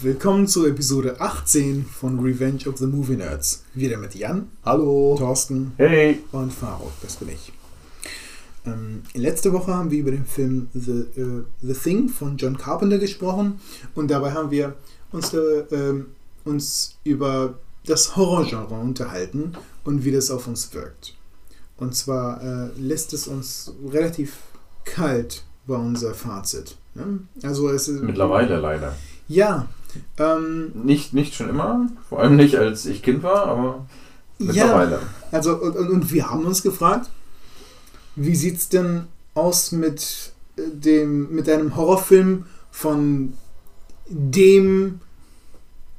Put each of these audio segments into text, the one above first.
Willkommen zu Episode 18 von Revenge of the Movie Nerds. Wieder mit Jan. Hallo. Thorsten. Hey. Und Faruk, das bin ich. Ähm, letzte Woche haben wir über den Film The, uh, The Thing von John Carpenter gesprochen und dabei haben wir uns, äh, uns über das Horrorgenre unterhalten und wie das auf uns wirkt. Und zwar äh, lässt es uns relativ kalt bei unser Fazit. Ne? Also es ist, Mittlerweile leider. Ja. Ähm, nicht, nicht schon immer, vor allem nicht als ich Kind war, aber mittlerweile. Ja, also und, und wir haben uns gefragt, wie sieht es denn aus mit dem mit einem Horrorfilm von dem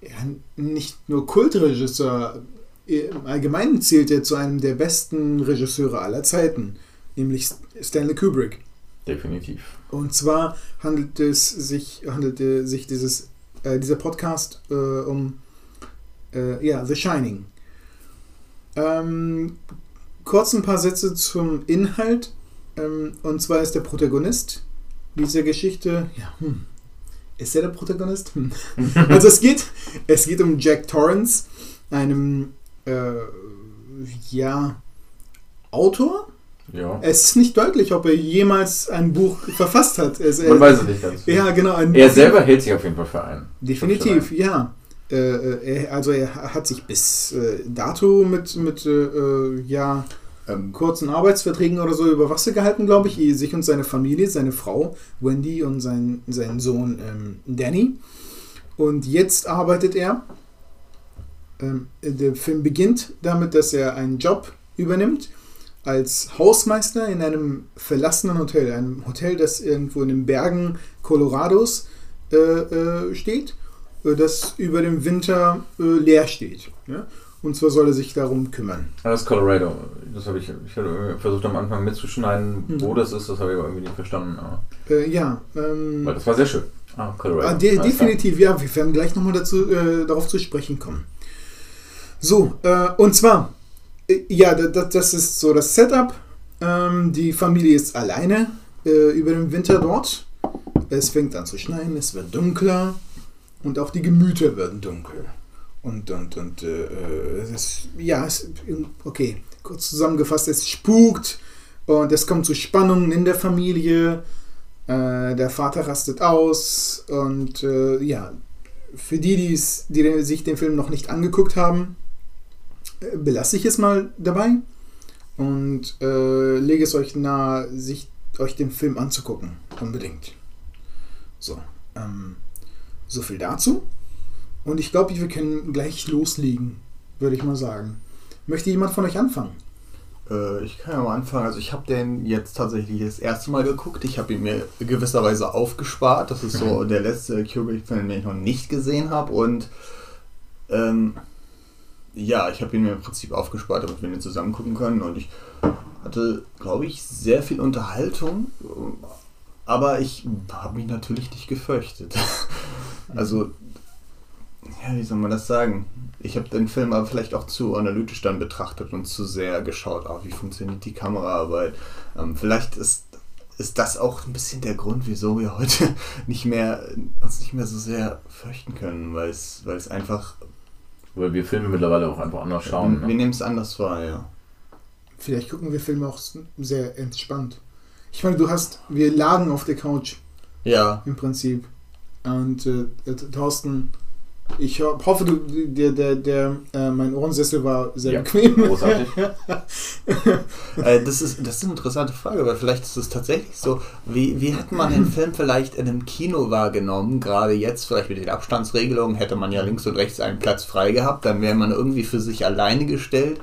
ja, nicht nur Kultregisseur, im Allgemeinen zählt er zu einem der besten Regisseure aller Zeiten, nämlich Stanley Kubrick. Definitiv. Und zwar handelt es sich, handelte sich dieses, äh, dieser Podcast äh, um äh, ja, The Shining. Ähm, kurz ein paar Sätze zum Inhalt. Ähm, und zwar ist der Protagonist dieser Geschichte, ja, hm, ist er der Protagonist? Hm. also es geht, es geht um Jack Torrance, einem äh, ja, Autor, ja. Es ist nicht deutlich, ob er jemals ein Buch verfasst hat. Es, Man weiß es nicht ganz. Ja, genau. er selber hält sich auf jeden Fall für einen. Definitiv, ja. Äh, äh, er, also er hat sich bis äh, dato mit, mit äh, äh, ja, ähm, kurzen Arbeitsverträgen oder so über Wasser gehalten, glaube ich. Sich und seine Familie, seine Frau Wendy und sein, sein Sohn ähm, Danny. Und jetzt arbeitet er. Ähm, der Film beginnt damit, dass er einen Job übernimmt als Hausmeister in einem verlassenen Hotel, einem Hotel, das irgendwo in den Bergen Colorados äh, äh, steht, äh, das über den Winter äh, leer steht. Ja? Und zwar soll er sich darum kümmern. Das ist Colorado. Das habe ich, ich hatte versucht am Anfang mitzuschneiden, hm. wo das ist, das habe ich aber irgendwie nicht verstanden. Äh, ja. Ähm, das war sehr schön. Ah, Colorado. Ah, de definitiv, ja. Wir werden gleich nochmal dazu, äh, darauf zu sprechen kommen. So, und zwar ja, das, ist so das Setup. Ähm, die Familie ist alleine äh, über den Winter dort. Es fängt an zu schneien, es wird dunkler und auch die Gemüter werden dunkel. Und, und, und äh, es ist, ja, es, okay, kurz zusammengefasst, es spukt und es kommt zu Spannungen in der Familie. Äh, der Vater rastet aus und äh, ja, für die, die sich den Film noch nicht angeguckt haben, belasse ich es mal dabei und äh, lege es euch nahe, sich euch den Film anzugucken. Unbedingt. So, ähm, so viel dazu. Und ich glaube, wir können gleich loslegen, würde ich mal sagen. Möchte jemand von euch anfangen? Äh, ich kann ja mal anfangen. Also ich habe den jetzt tatsächlich das erste Mal geguckt. Ich habe ihn mir gewisserweise aufgespart. Das ist so der letzte Kubrick-Film, den ich noch nicht gesehen habe. Und ähm, ja, ich habe ihn mir im Prinzip aufgespart, damit wir ihn zusammen gucken können. Und ich hatte, glaube ich, sehr viel Unterhaltung. Aber ich habe mich natürlich nicht gefürchtet. also, ja, wie soll man das sagen? Ich habe den Film aber vielleicht auch zu analytisch dann betrachtet und zu sehr geschaut, oh, wie funktioniert die Kameraarbeit. Ähm, vielleicht ist, ist das auch ein bisschen der Grund, wieso wir heute nicht mehr, uns nicht mehr so sehr fürchten können, weil es, weil es einfach weil wir Filme mittlerweile auch einfach anders schauen. Wir, ne? wir nehmen es anders wahr, ja. Vielleicht gucken wir Filme auch sehr entspannt. Ich meine, du hast, wir lagen auf der Couch. Ja. Im Prinzip. Und äh, Thorsten ich hoffe, du, der, der, der, äh, mein Ohrensessel war sehr ja, bequem. Großartig. äh, das, ist, das ist eine interessante Frage, weil vielleicht ist es tatsächlich so, wie, wie hätte man den Film vielleicht in einem Kino wahrgenommen? Gerade jetzt, vielleicht mit den Abstandsregelungen, hätte man ja links und rechts einen Platz frei gehabt, dann wäre man irgendwie für sich alleine gestellt.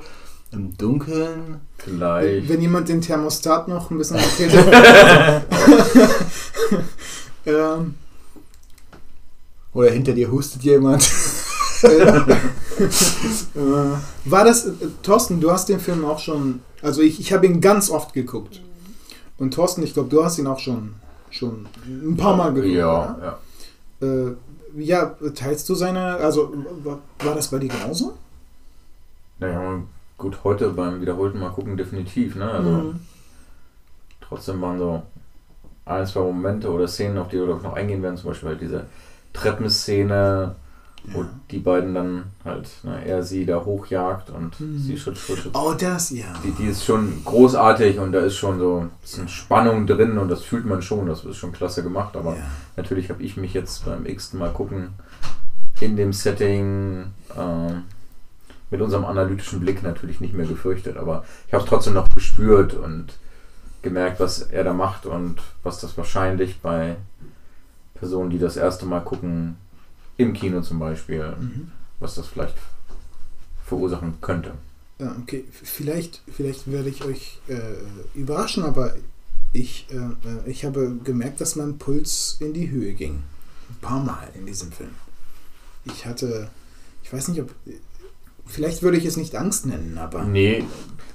Im Dunkeln. Vielleicht. Wenn jemand den Thermostat noch ein bisschen ähm, oder hinter dir hustet jemand. War das, äh, Thorsten, du hast den Film auch schon, also ich, ich habe ihn ganz oft geguckt. Und Thorsten, ich glaube, du hast ihn auch schon, schon ein paar Mal geguckt. Ja, ja. Äh, ja, teilst du seine, also war, war das bei dir genauso? Naja, gut, heute beim wiederholten Mal gucken definitiv, ne? Also mhm. trotzdem waren so ein, zwei Momente oder Szenen, auf die wir noch eingehen werden, zum Beispiel halt diese Treppenszene, wo Ja. die beiden dann halt, ne, er sie da hochjagt und Mhm. sie Schritt für Schritt. Oh, das, ja. Die, die ist schon großartig und da ist schon so ein bisschen Spannung drin und das fühlt man schon, das ist schon klasse gemacht, aber ja. natürlich habe ich mich jetzt beim x-ten Mal gucken in dem Setting ähm, mit unserem analytischen Blick natürlich nicht mehr gefürchtet, aber ich habe es trotzdem noch gespürt und gemerkt, was er da macht und was das wahrscheinlich bei Personen, die das erste Mal gucken, im Kino zum Beispiel, Mhm. was das vielleicht verursachen könnte. Ja, okay, vielleicht, vielleicht werde ich euch äh, überraschen, aber ich, äh, ich habe gemerkt, dass mein Puls in die Höhe ging. Ein paar Mal in diesem Film. Ich hatte, ich weiß nicht, ob, vielleicht würde ich es nicht Angst nennen, aber Nee,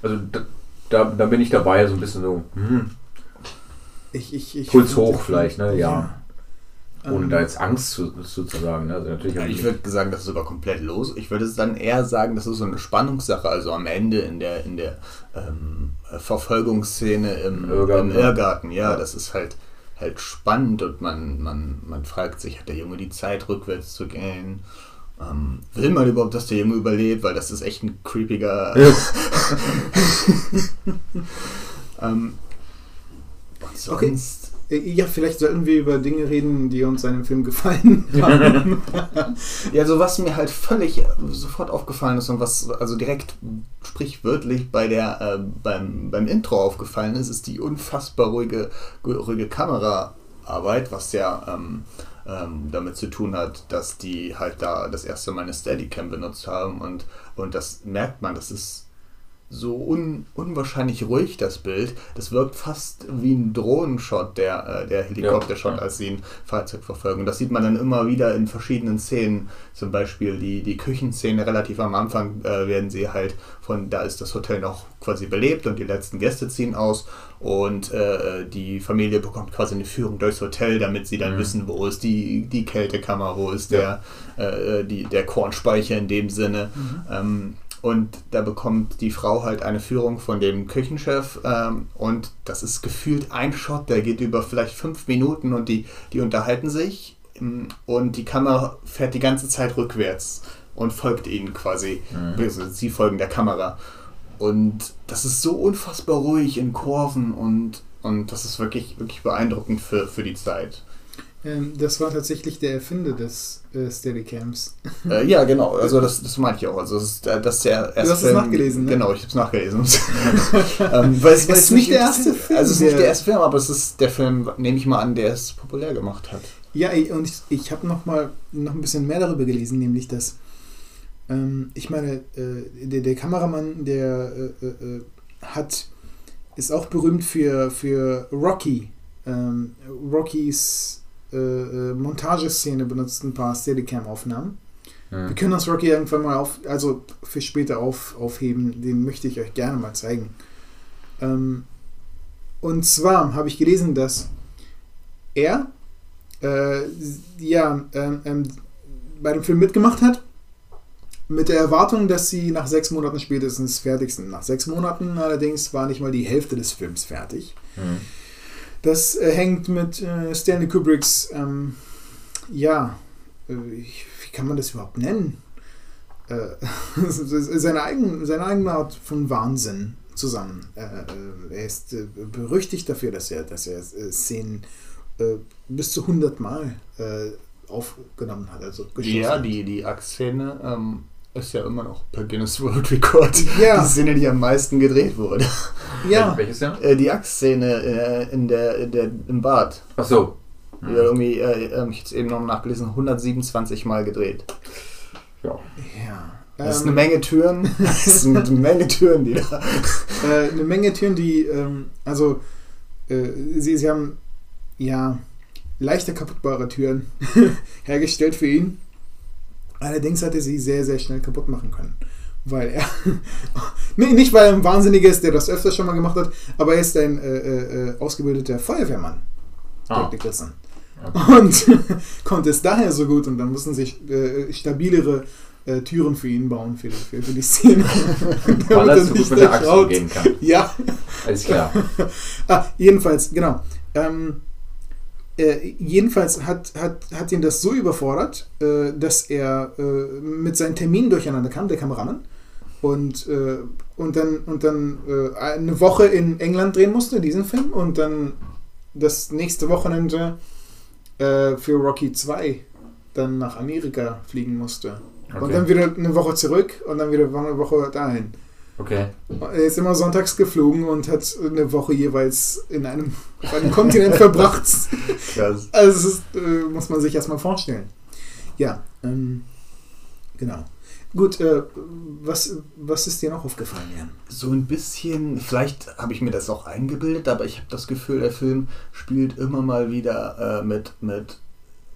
also da, da, da bin ich dabei, so ein bisschen so, hm, ich, ich, ich Puls hoch vielleicht, ne? Ja. Ja. Ohne Ähm, da jetzt Angst zu, zu, zu sagen. Ne? Also natürlich Ja, ich würde sagen, das ist sogar komplett los. Ich würde es dann eher sagen, das ist so eine Spannungssache. Also am Ende in der, in der ähm, Verfolgungsszene im, Irrgarten, im ja. Irrgarten, ja, Ja. das ist halt halt spannend und man, man, man fragt sich, hat der Junge die Zeit rückwärts zu gehen? Ähm, will man überhaupt, dass der Junge überlebt? Weil das ist echt ein creepiger. ähm, und Okay. Äh, ja, vielleicht sollten wir über Dinge reden, die uns an dem Film gefallen haben. Ja, so was mir halt völlig sofort aufgefallen ist und was also direkt sprichwörtlich bei der äh, beim, beim Intro aufgefallen ist, ist die unfassbar ruhige, ruhige Kameraarbeit, was ja ähm, ähm, damit zu tun hat, dass die halt da das erste Mal eine Steadicam benutzt haben und, und das merkt man, das ist so un, unwahrscheinlich ruhig, das Bild. Das wirkt fast wie ein Drohnenshot, der, äh, der Helikoptershot, Ja, ja. als sie ein Fahrzeug verfolgen. Das sieht man dann immer wieder in verschiedenen Szenen. Zum Beispiel die, die Küchenszene relativ am Anfang äh, werden sie halt von, da ist das Hotel noch quasi belebt und die letzten Gäste ziehen aus und äh, die Familie bekommt quasi eine Führung durchs Hotel, damit sie dann Mhm. wissen, wo ist die, die Kältekammer, wo ist Ja. der, äh, die, der Kornspeicher in dem Sinne. Ähm, und da bekommt die Frau halt eine Führung von dem Küchenchef ähm, und das ist gefühlt ein Shot, der geht über vielleicht fünf Minuten und die, die unterhalten sich ähm, und die Kamera fährt die ganze Zeit rückwärts und folgt ihnen quasi. Mhm. Also sie folgen der Kamera. Und das ist so unfassbar ruhig in Kurven und, und das ist wirklich, wirklich beeindruckend für, für die Zeit. Ähm, das war tatsächlich der Erfinder des äh, Steadicams. Äh, ja, genau. Also das, das meinte ich auch. Also das ist, äh, das ist der erste hast es nachgelesen, ne? Genau, ich habe es nachgelesen. ähm, weil es, weil ist nicht der erste Film, Also es ist nicht der- erste Film, aber es ist der Film, nehme ich mal an, der es populär gemacht hat. Ja, und ich, ich habe noch mal noch ein bisschen mehr darüber gelesen, nämlich dass ähm, ich meine, äh, der, der Kameramann, der äh, äh, hat ist auch berühmt für, für Rocky. Ähm, Rockys äh, äh, Montageszene benutzt ein paar Steadicam-Aufnahmen. Wir Mhm. können das Rocky irgendwann mal auf, also für später auf, aufheben. Den möchte ich euch gerne mal zeigen. Ähm, und zwar habe ich gelesen, dass er äh, ja ähm, ähm, bei dem Film mitgemacht hat. Mit der Erwartung, dass sie nach sechs Monaten spätestens fertig sind. Nach sechs Monaten allerdings war nicht mal die Hälfte des Films fertig. Mhm. Das äh, hängt mit äh, Stanley Kubricks, ähm, ja, äh, wie kann man das überhaupt nennen? Äh, seine, eigen, seine eigene Art von Wahnsinn zusammen. Äh, äh, er ist berüchtigt dafür, dass er, dass er Szenen bis zu 100 Mal aufgenommen hat. Also Ja, die, die Axt-Szene ähm, ist ja immer noch per Guinness World Record Ja. die Szene, die am meisten gedreht wurde. ja. Welches Jahr? Äh, die Axt-Szene äh, in der, in der, im Bad. Ach so. Die hat irgendwie, äh, äh, ich jetzt eben noch nachgelesen, 127 Mal gedreht. Ja. ja. Das ist Ähm, eine Menge Türen. Das ist eine Menge Türen, die da. äh, eine Menge Türen, die, ähm, also, äh, sie, sie haben, ja, leichter kaputtbare Türen hergestellt für ihn. Allerdings hat er sie sehr, sehr schnell kaputt machen können. Weil er, nee, nicht weil er ein Wahnsinniger ist, der das öfter schon mal gemacht hat, aber er ist ein äh, äh, äh, ausgebildeter Feuerwehrmann, Ah. Jack Nicholson. Okay. Und konnte es daher so gut und dann mussten sich äh, stabilere äh, Türen für ihn bauen, für, für, für die Szene. Weil er so gut mit der Axt umgehen kann. Ja, Alles klar. ah, jedenfalls, genau. Ähm, Äh, jedenfalls hat, hat, hat ihn das so überfordert, äh, dass er äh, mit seinen Terminen durcheinander kam, der Kameramann, und, äh, und dann, und dann äh, eine Woche in England drehen musste, diesen Film, und dann das nächste Wochenende für Rocky 2 dann nach Amerika fliegen musste. Und Okay. dann wieder eine Woche zurück und dann wieder eine Woche dahin. Okay. Er ist immer sonntags geflogen und hat eine Woche jeweils in einem, auf einem Kontinent verbracht. Krass. Also das ist, äh, muss man sich erstmal vorstellen. Ja, ähm, genau. Gut, äh, was, was ist dir noch aufgefallen, Jan? So ein bisschen, vielleicht habe ich mir das auch eingebildet, aber ich habe das Gefühl, der Film spielt immer mal wieder äh, mit, mit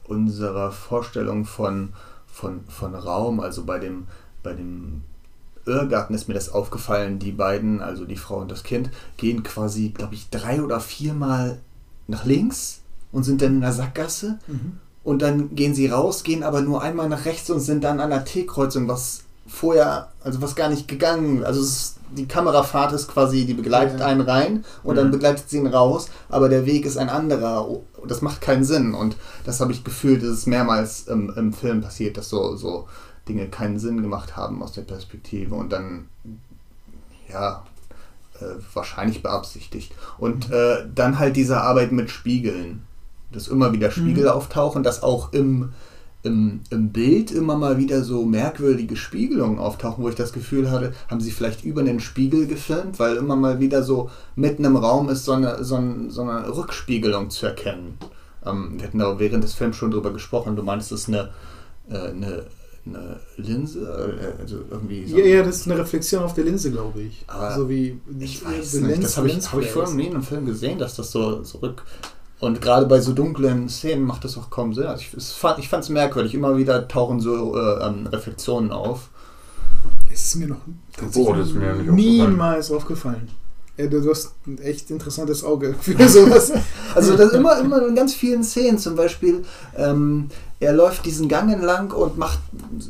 unserer Vorstellung von, von, von Raum. Also bei dem, bei dem Irrgarten ist mir das aufgefallen, die beiden, also die Frau und das Kind, gehen quasi, glaube ich, drei oder viermal nach links und sind dann in der Sackgasse. Und dann gehen sie raus, gehen aber nur einmal nach rechts und sind dann an der T-Kreuzung, was vorher, also was gar nicht gegangen. Also es ist, die Kamerafahrt ist quasi, die begleitet Ja. einen rein und dann Mhm. begleitet sie ihn raus, aber der Weg ist ein anderer. Oh, Das macht keinen Sinn. Und das habe ich gefühlt, dass es mehrmals im, im Film passiert, dass so, so Dinge keinen Sinn gemacht haben aus der Perspektive und dann, ja, äh, wahrscheinlich beabsichtigt. Und äh, dann halt diese Arbeit mit Spiegeln. Dass immer wieder Spiegel Mhm. auftauchen, dass auch im, im, im Bild immer mal wieder so merkwürdige Spiegelungen auftauchen, wo ich das Gefühl hatte, haben sie vielleicht über den Spiegel gefilmt, weil immer mal wieder so mitten im Raum ist so eine, so ein, so eine Rückspiegelung zu erkennen. Ähm, wir hatten da während des Films schon drüber gesprochen, du meinst, es ist eine, äh, eine, eine Linse, äh, also irgendwie so. Ja, ja, das ist eine Reflexion auf der Linse, glaube ich. Aber so wie Ich weiß Lens- nicht, das habe ich, hab ich vorher nie in einem Film gesehen, dass das so zurück. Und gerade bei so dunklen Szenen macht das auch kaum Sinn. Also ich es fand ich es merkwürdig. Immer wieder tauchen so äh, ähm, Reflexionen auf. Es ist mir noch Oh, ist mir nicht aufgefallen. niemals aufgefallen. Ja, du, hast ein echt interessantes Auge für sowas. Also das immer, immer in ganz vielen Szenen. Zum Beispiel, ähm, er läuft diesen Gang entlang und macht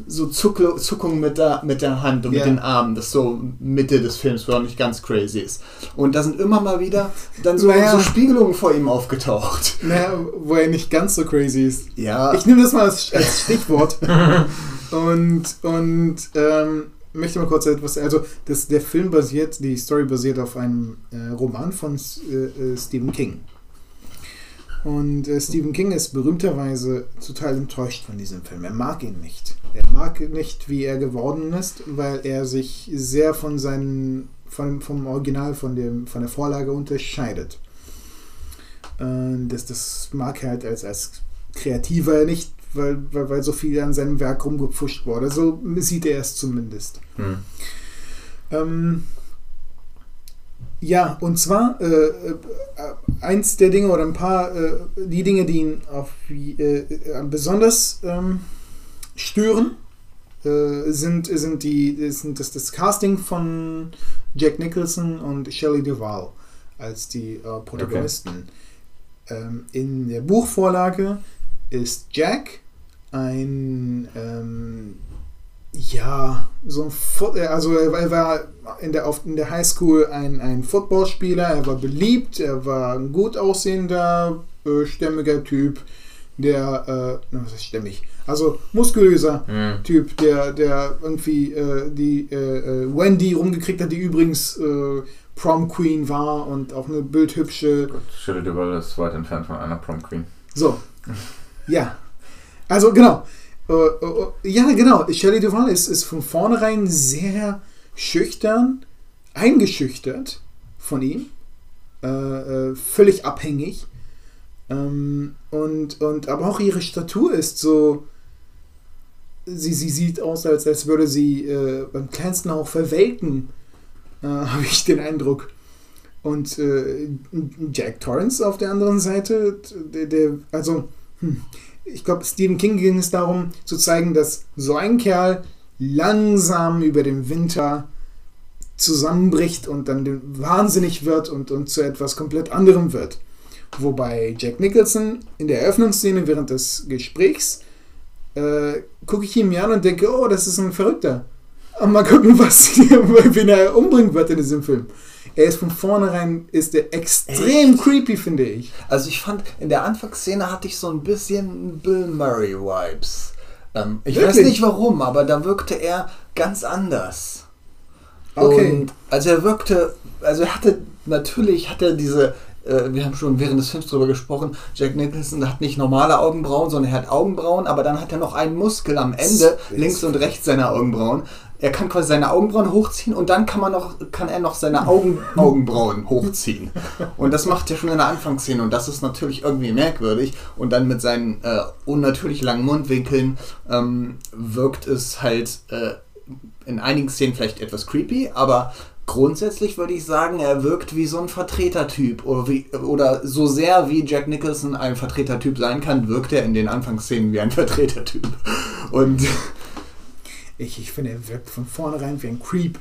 so Zuck Zuckungen mit der, mit der Hand und Ja. mit den Armen. Das ist so Mitte des Films, wo er nicht ganz crazy ist. Und da sind immer mal wieder dann so, Naja. so Spiegelungen vor ihm aufgetaucht. naja, wo er nicht ganz so crazy ist. Ja, Ich nehme das mal als, als Stichwort. und und ähm, möchte mal kurz etwas. Also, das, der Film basiert, die Story basiert auf einem äh, Roman von äh, äh, Stephen King. Und äh, Stephen King ist berühmterweise total enttäuscht von diesem Film. Er mag ihn nicht. Er mag nicht, wie er geworden ist, weil er sich sehr von seinen, von, vom Original, von, dem, von der Vorlage unterscheidet. Äh, das, das mag er halt als, als Kreativer nicht, weil, weil, weil so viel an seinem Werk rumgepfuscht wurde. So sieht er es zumindest. Hm. Ähm, ja, und zwar äh, äh, eins der Dinge oder ein paar, äh, die Dinge, die ihn auf, äh, besonders ähm, stören, äh, sind, sind, die, sind das, das Casting von Jack Nicholson und Shelley Duvall als die äh, Protagonisten. Ähm, in der Buchvorlage ist Jack ein ähm, ja, so ein Fo äh, also er war- in der, auf, in der Highschool ein, ein Footballspieler, er war beliebt, er war ein gut aussehender, äh, stämmiger Typ, der, äh, was ist stämmig? Also muskulöser Hm. Typ, der, der irgendwie äh, die äh, äh, Wendy rumgekriegt hat, die übrigens äh, Prom Queen war und auch eine bildhübsche Duvall ist weit entfernt von einer Prom Queen. so. Ja. Also genau. Äh, äh, ja, genau. Shelley Duvall ist, ist von vornherein sehr schüchtern, eingeschüchtert von ihm. Äh, äh, völlig abhängig. Ähm, und, und aber auch ihre Statur ist so. Sie, sie sieht aus, als, als würde sie äh, beim kleinsten auch verwelken, äh, habe ich den Eindruck. Und Jack Torrance auf der anderen Seite, der, der also, hm, ich glaube, Stephen King ging es darum zu zeigen, dass so ein Kerl langsam über den Winter zusammenbricht und dann wahnsinnig wird und, und zu etwas komplett anderem wird. Wobei Jack Nicholson in der Eröffnungsszene während des Gesprächs äh, gucke ich ihn mir an und denke, oh, das ist ein Verrückter. Mal gucken, was wen er umbringen wird in diesem Film. Er ist von vornherein ist er extrem Echt? creepy, finde ich. Also ich fand, in der Anfangsszene hatte ich so ein bisschen Bill Murray-Vibes. Ähm, ich weiß Wirklich? nicht warum, aber da wirkte er ganz anders. Okay. Und also er wirkte, also er hatte, natürlich hat er diese, äh, wir haben schon während des Films drüber gesprochen, Jack Nicholson hat nicht normale Augenbrauen, sondern er hat Augenbrauen, aber dann hat er noch einen Muskel am Ende, links und rechts seiner Augenbrauen. Er kann quasi seine Augenbrauen hochziehen und dann kann man noch, kann er noch seine Augen, Augenbrauen hochziehen. Und das macht er schon in der Anfangsszene und das ist natürlich irgendwie merkwürdig. Und dann mit seinen äh, unnatürlich langen Mundwinkeln ähm, wirkt es halt äh, in einigen Szenen vielleicht etwas creepy, aber grundsätzlich würde ich sagen, er wirkt wie so ein Vertretertyp oder, wie, oder so sehr wie Jack Nicholson ein Vertretertyp sein kann, wirkt er in den Anfangsszenen wie ein Vertretertyp. Und Ich, ich finde, er wirkt von vornherein wie ein Creep,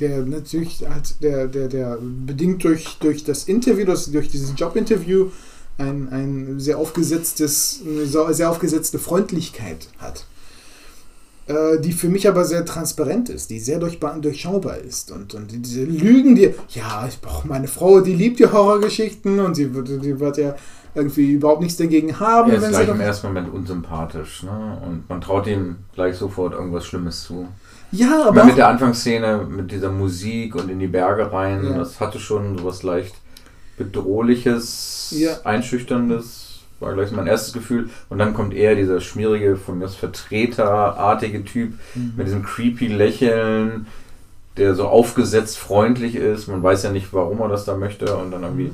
der natürlich halt, der, der, der bedingt durch, durch das Interview, das, durch dieses Jobinterview, ein, ein sehr aufgesetztes, eine sehr aufgesetzte Freundlichkeit hat. Äh, die für mich aber sehr transparent ist, die sehr durchschaubar ist. Und, und diese Lügen, die, ja, ich brauche meine Frau, die liebt die Horrorgeschichten und sie wird, die wird ja irgendwie überhaupt nichts dagegen haben, Er ist gleich im ersten Moment unsympathisch, ne? Und man traut ihm gleich sofort irgendwas Schlimmes zu. Ja, Aber mit der Anfangsszene, mit dieser Musik und in die Berge rein, Ja. das hatte schon sowas leicht bedrohliches, Ja. einschüchterndes, war gleich mein erstes Gefühl. Und dann kommt eher dieser schmierige, von mir aus Vertreterartige Typ mit diesem creepy Lächeln, der so aufgesetzt freundlich ist. Man weiß ja nicht, warum er das da möchte und dann irgendwie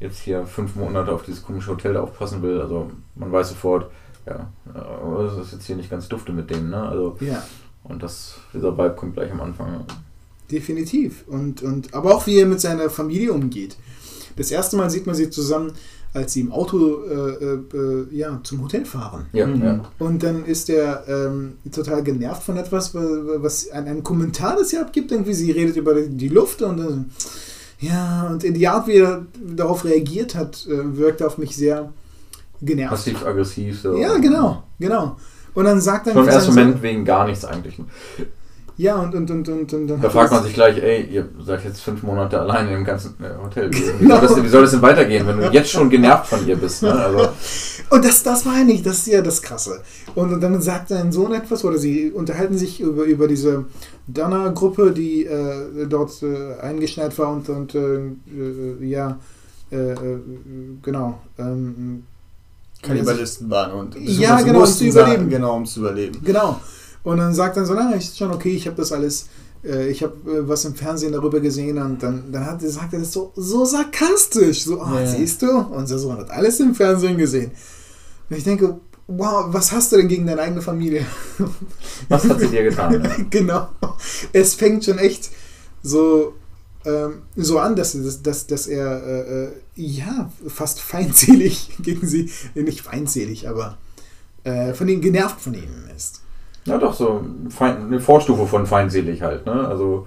jetzt hier fünf Monate auf dieses komische Hotel da aufpassen will. Also man weiß sofort, ja, äh, das ist jetzt hier nicht ganz dufte mit dem, ne? Also ja. und das, dieser Vibe kommt gleich am Anfang. Definitiv. Und, und, aber auch wie er mit seiner Familie umgeht. Das erste Mal sieht man sie zusammen, als sie im Auto äh, äh, ja, zum Hotel fahren. Ja, Mhm. ja. Und dann ist er ähm, total genervt von etwas, wa- was ein, ein Kommentar, das sie abgibt. Irgendwie, sie redet über die Luft und dann, ja, und die Art, wie er darauf reagiert hat, äh, wirkte auf mich sehr genervt. Passiv-aggressiv. So. Ja, genau, genau. Und dann sagt er Schon im ersten Moment wegen gar nichts eigentlich. Ja, und, und, und, und, und dann Da fragt man sich gleich, ey, ihr seid jetzt fünf Monate alleine im ganzen äh, Hotel. Wie soll, das, denn- wie soll das denn weitergehen, wenn du jetzt schon genervt von ihr bist? Ne? Also, Und das, das meine ich, das ist ja das Krasse. Und dann sagt sein Sohn etwas, oder sie unterhalten sich über, über diese Donner-Gruppe, die äh, dort äh, eingeschneit war und, und äh, äh, ja, äh, genau. Ähm, Kannibalisten waren und Ja, genau, um zu überleben. Genau, um zu überleben. Genau. Und dann sagt dann so, na, ist schon okay, ich habe das alles, äh, ich habe äh, was im Fernsehen darüber gesehen und dann, dann hat, sagt er das so, so sarkastisch, so, ah, Ja. siehst du, unser Sohn hat alles im Fernsehen gesehen. Und ich denke, wow, was hast du denn gegen deine eigene Familie? was hat sie dir getan? Ne? genau. Es fängt schon echt so, ähm, so an, dass, dass, dass, er, äh, äh, ja, fast feindselig gegen sie, nicht feindselig, aber äh, von ihnen genervt von ihnen ist. Ja, doch, so Fein, eine Vorstufe von feindselig halt. Ne? Also,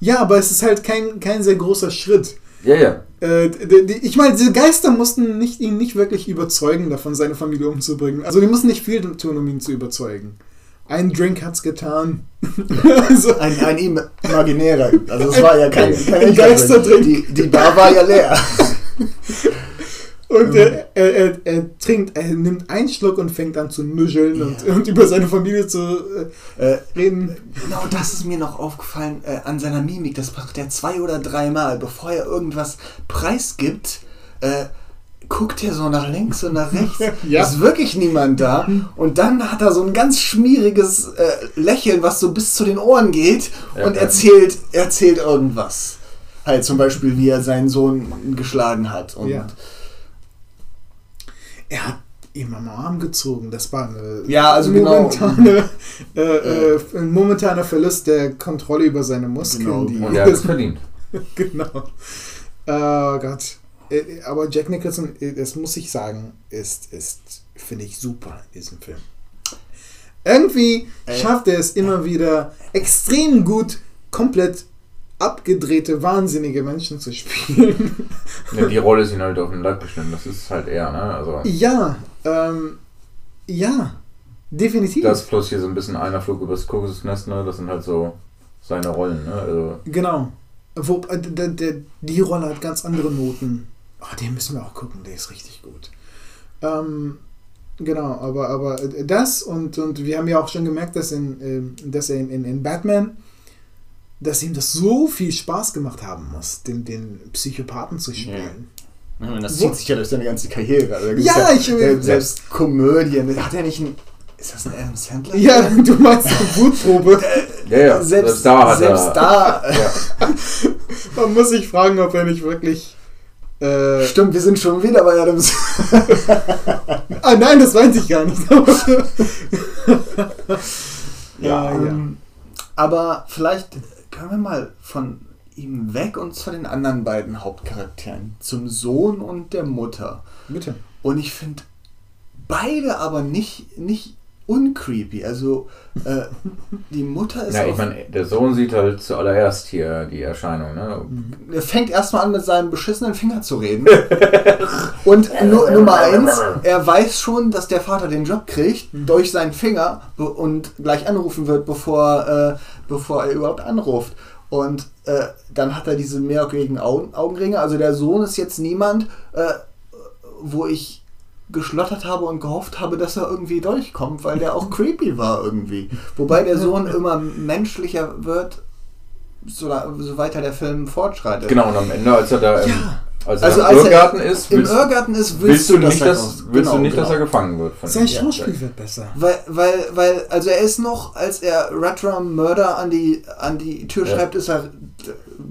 Ja, aber es ist halt kein, kein sehr großer Schritt. ja, ja. Äh, ich meine, diese Geister mussten nicht, ihn nicht wirklich überzeugen, davon seine Familie umzubringen. Also die mussten nicht viel tun, um ihn zu überzeugen. Ein Drink hat's getan. also, Ein, ein im- imaginärer. Also es war ja kein, kein Ein echter Geisterdrink. Drink. Die, die Bar war ja leer. und er, er, er, er trinkt, er nimmt einen Schluck und fängt an zu nuscheln und, Ja. und über seine Familie zu äh, reden. Genau, das ist mir noch aufgefallen äh, an seiner Mimik. Das macht er zwei oder dreimal, bevor er irgendwas preisgibt. Äh, guckt er so nach links und nach rechts. Ja. Ist wirklich niemand da. Und dann hat er so ein ganz schmieriges äh, Lächeln, was so bis zu den Ohren geht und erzählt, erzählt irgendwas. Halt zum Beispiel, wie er seinen Sohn geschlagen hat. Und Ja. Er hat ihm am Arm gezogen. Das war eine Ja, also genau. momentane, äh, äh, ein momentaner Verlust der Kontrolle über seine Muskeln. Genau. Und er hat es verdient. genau. Oh Gott. Äh, Aber Jack Nicholson, äh, das muss ich sagen, ist, ist finde ich super in diesem Film. Irgendwie schafft er es immer wieder extrem gut, komplett abgedrehte, wahnsinnige Menschen zu spielen. Ja, die Rolle ist ihm halt auf den Leib geschnitten. Das ist halt er, ne? Also, ja, ähm, ja, definitiv. das plus hier so ein bisschen einer Flug übers Kokosnest, ne? Das sind halt so seine Rollen, ne? Also, Genau. Wo, äh, der, der, die Rolle hat ganz andere Noten. Oh, den müssen wir auch gucken, der ist richtig gut. Ähm, genau, aber, aber das und, und wir haben ja auch schon gemerkt, dass, in, ähm, dass er in, in, in Batman, dass ihm das so viel Spaß gemacht haben muss, den, den Psychopathen zu spielen. Ja. Das zieht sich ja durch seine ganze Karriere. Also ja, ich will. Selbst Komödien. Hat er nicht ein. Ist das ein Adam Sandler? Ja, du meinst eine Wutprobe. ja, ja. Selbst da hat selbst er. Da, ja. Man muss sich fragen, ob er nicht wirklich äh, Stimmt, wir sind schon wieder bei Adams. ah nein, das weiß ich gar nicht. ja, ja. Ähm, aber vielleicht können wir mal von ihm weg und zu den anderen beiden Hauptcharakteren, zum Sohn und der Mutter. Bitte. Und ich finde beide aber nicht, nicht uncreepy. Also äh, die Mutter ist. Ja, ich meine, der Sohn sieht halt zuallererst hier die Erscheinung. Ne? Mhm. Er fängt erstmal an mit seinem beschissenen Finger zu reden. Und nu Nummer eins, er weiß schon, dass der Vater den Job kriegt mhm. durch seinen Finger und gleich anrufen wird, bevor, äh, bevor er überhaupt anruft. Und äh, dann hat er diese mehrjährigen Augen Augenringe. Also der Sohn ist jetzt niemand, äh, wo ich geschlottert habe und gehofft habe, dass er irgendwie durchkommt, weil der auch creepy war irgendwie. Wobei der Sohn immer menschlicher wird, so, so weiter der Film fortschreitet. Genau, und am Ende, als er da im, ja. als also, er im Irrgarten ist, willst, im Irrgarten ist, willst, willst du nicht, dass, willst genau, du nicht genau. dass er gefangen wird. Sein Schauspiel wird besser. Weil, weil, weil, also er ist noch, als er Ratram Murder an die, an die Tür ja. schreibt, ist er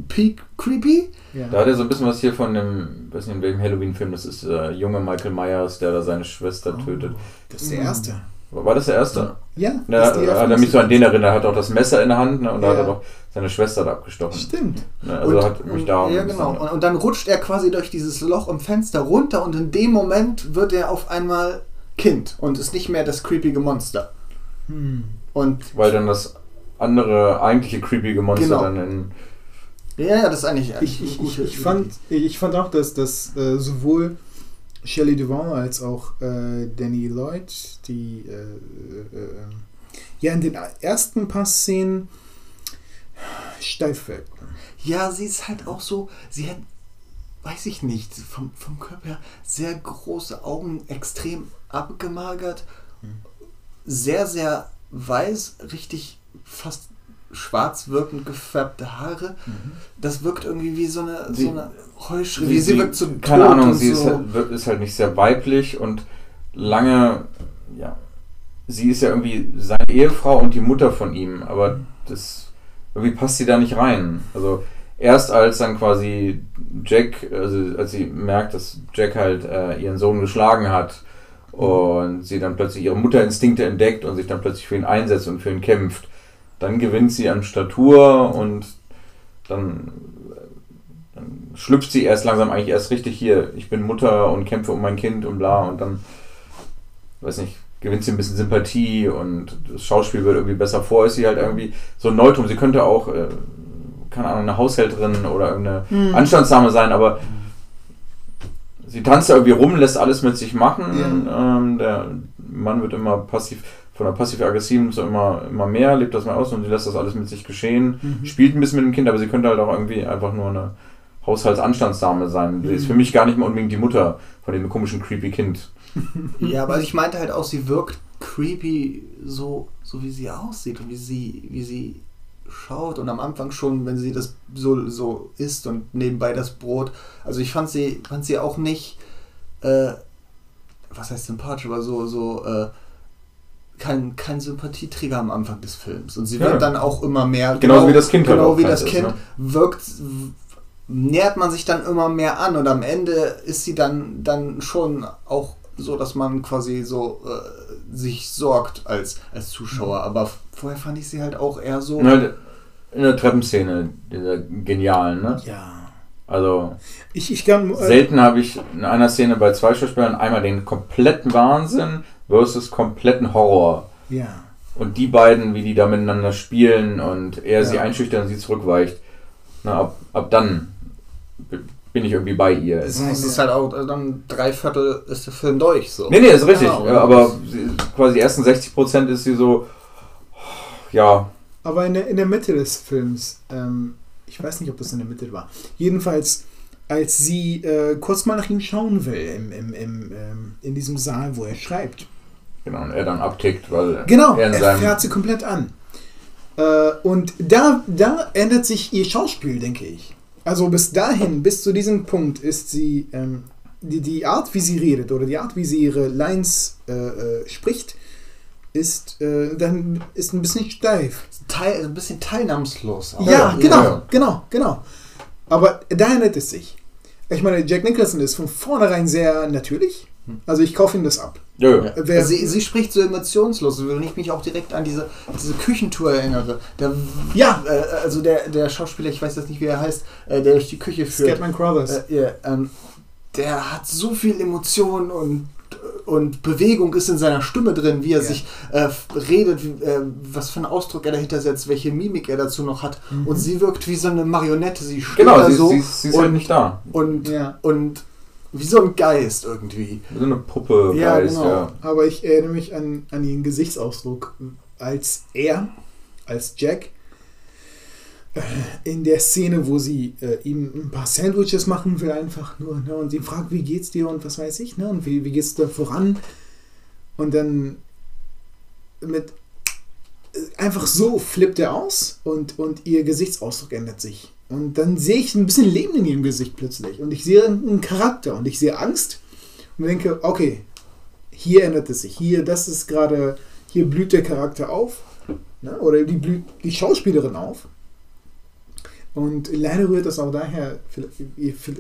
peak creepy. Ja. Da hat er so ein bisschen was hier von dem, weiß nicht in welchem Halloween-Film das ist, der junge Michael Myers, der da seine Schwester oh, tötet. Das ist der erste. War das der erste? Ja. Da hat er mich so an den erinnert. Er hat auch das Messer in der Hand ne, und ja. da hat er doch seine Schwester da abgestochen. Stimmt. Ne, also und, hat mich da. Ja, genau. Und, und, dann rutscht er quasi durch dieses Loch im Fenster runter und in dem Moment wird er auf einmal Kind und ist nicht mehr das creepige Monster. Hm. Und Weil dann das andere eigentliche creepige Monster genau. dann in ja, ja, das ist eigentlich, ich, ich, ich, ich fand, ich fand auch, dass, dass äh, sowohl Shelley Duvall als auch äh, Danny Lloyd, die äh, äh, äh ja in den ersten paar Szenen steif wirkten. Ja, sie ist halt auch so, sie hat, weiß ich nicht, vom, vom Körper her sehr große Augen, extrem abgemagert, hm. sehr, sehr weiß, richtig fast schwarz wirkend gefärbte Haare. Mhm. Das wirkt irgendwie wie so eine, sie, so eine Heuschrecke. Sie, sie, wirkt so Keine Ahnung, sie so. ist, halt, ist, halt, nicht sehr weiblich und lange, ja, sie ist ja irgendwie seine Ehefrau und die Mutter von ihm, aber das irgendwie passt sie da nicht rein. Also erst als dann quasi Jack, also als sie merkt, dass Jack halt äh, ihren Sohn geschlagen hat mhm. und sie dann plötzlich ihre Mutterinstinkte entdeckt und sich dann plötzlich für ihn einsetzt und für ihn kämpft dann gewinnt sie an Statur und dann, dann schlüpft sie erst langsam eigentlich erst richtig hier, ich bin Mutter und kämpfe um mein Kind und bla und dann, weiß nicht, gewinnt sie ein bisschen Sympathie und das Schauspiel wird irgendwie besser vor, ist sie halt irgendwie so ein Neutrum. Sie könnte auch, äh, keine Ahnung, eine Haushälterin oder irgendeine hm. Anstandsdame sein, aber sie tanzt irgendwie rum, lässt alles mit sich machen. Ja. Ähm, der Mann wird immer passiv von der passiv-aggressiven zu immer, immer mehr, lebt das mal aus und sie lässt das alles mit sich geschehen, mhm. spielt ein bisschen mit dem Kind, aber sie könnte halt auch irgendwie einfach nur eine Haushaltsanstandsdame sein. Sie ist für mich gar nicht mehr unbedingt die Mutter von dem komischen, creepy Kind. Ja, aber ich meinte halt auch, sie wirkt creepy so, so wie sie aussieht und wie sie, wie sie schaut und am Anfang schon, wenn sie das so, so isst und nebenbei das Brot. Also ich fand sie, fand sie auch nicht, äh, was heißt sympathisch, aber so, so, äh, kein, kein Sympathieträger am Anfang des Films. Und sie ja. wird dann auch immer mehr. Genauso genau, wie das Kind Genau wie das Kind ist, ne? wirkt, nähert man sich dann immer mehr an und am Ende ist sie dann, dann schon auch so, dass man quasi so äh, sich sorgt als, als Zuschauer. Mhm. Aber vorher fand ich sie halt auch eher so. Ja, in der Treppenszene, dieser genialen, ne? Ja. Also ich, ich kann, äh selten habe ich in einer Szene bei zwei Schauspielern einmal den kompletten Wahnsinn versus kompletten Horror. Ja. Und die beiden, wie die da miteinander spielen und er ja. sie einschüchtert und sie zurückweicht. Na, ab, ab dann bin ich irgendwie bei ihr. Es ist halt auch dann drei Viertel ist der Film durch. So. Nee, nee, ist richtig. Ja, aber quasi die ersten 60 Prozent ist sie so, ja. Aber in der, in der Mitte des Films ähm, Ich weiß nicht, ob das in der Mitte war. Jedenfalls, als sie äh, kurz mal nach ihm schauen will, im, im, im, ähm, in diesem Saal, wo er schreibt. Genau, und er dann abtickt, weil Genau, er in er seinem. fährt sie komplett an. Äh, und da, da ändert sich ihr Schauspiel, denke ich. Also bis dahin, bis zu diesem Punkt ist sie, ähm, die, die Art, wie sie redet oder die Art, wie sie ihre Lines äh, äh, spricht, ist äh, dann ist ein bisschen steif. Teil, ein bisschen teilnahmslos. Ja, ja, genau, ja. genau, genau. Aber da ändert es sich. Ich meine, Jack Nicholson ist von vornherein sehr natürlich. Also ich kaufe ihm das ab. Ja, ja. Wer, Sie, sie spricht so emotionslos, wenn ich mich auch direkt an diese, diese Küchentour erinnere. Der, Ja. äh, also der, der Schauspieler, ich weiß jetzt nicht, wie er heißt, äh, der durch die Küche führt. Scatman Crothers. Äh, ja, ähm, der hat so viel Emotion und, und Bewegung ist in seiner Stimme drin, wie er Ja. sich äh, redet, wie, äh, was für einen Ausdruck er dahinter setzt, welche Mimik er dazu noch hat. Mhm. Und sie wirkt wie so eine Marionette. Sie steht Genau, da sie, so sie, sie ist und, halt nicht da. und, Ja. und wie so ein Geist irgendwie. So eine Puppe, Ja, Geist, genau. ja. Aber ich erinnere mich an, an ihren Gesichtsausdruck, als er, als Jack, äh, in der Szene, wo sie äh, ihm ein paar Sandwiches machen will, einfach nur, ne, und ihn fragt, wie geht's dir und was weiß ich, ne, und wie, wie geht's da voran? Und dann mit äh, einfach so flippt er aus und, und ihr Gesichtsausdruck ändert sich. Und dann sehe ich ein bisschen Leben in ihrem Gesicht plötzlich. Und ich sehe einen Charakter und ich sehe Angst und denke, okay, hier ändert es sich. Hier, das ist gerade, hier blüht der Charakter auf. Ne? Oder die blüht die Schauspielerin auf. Und leider rührt das auch daher,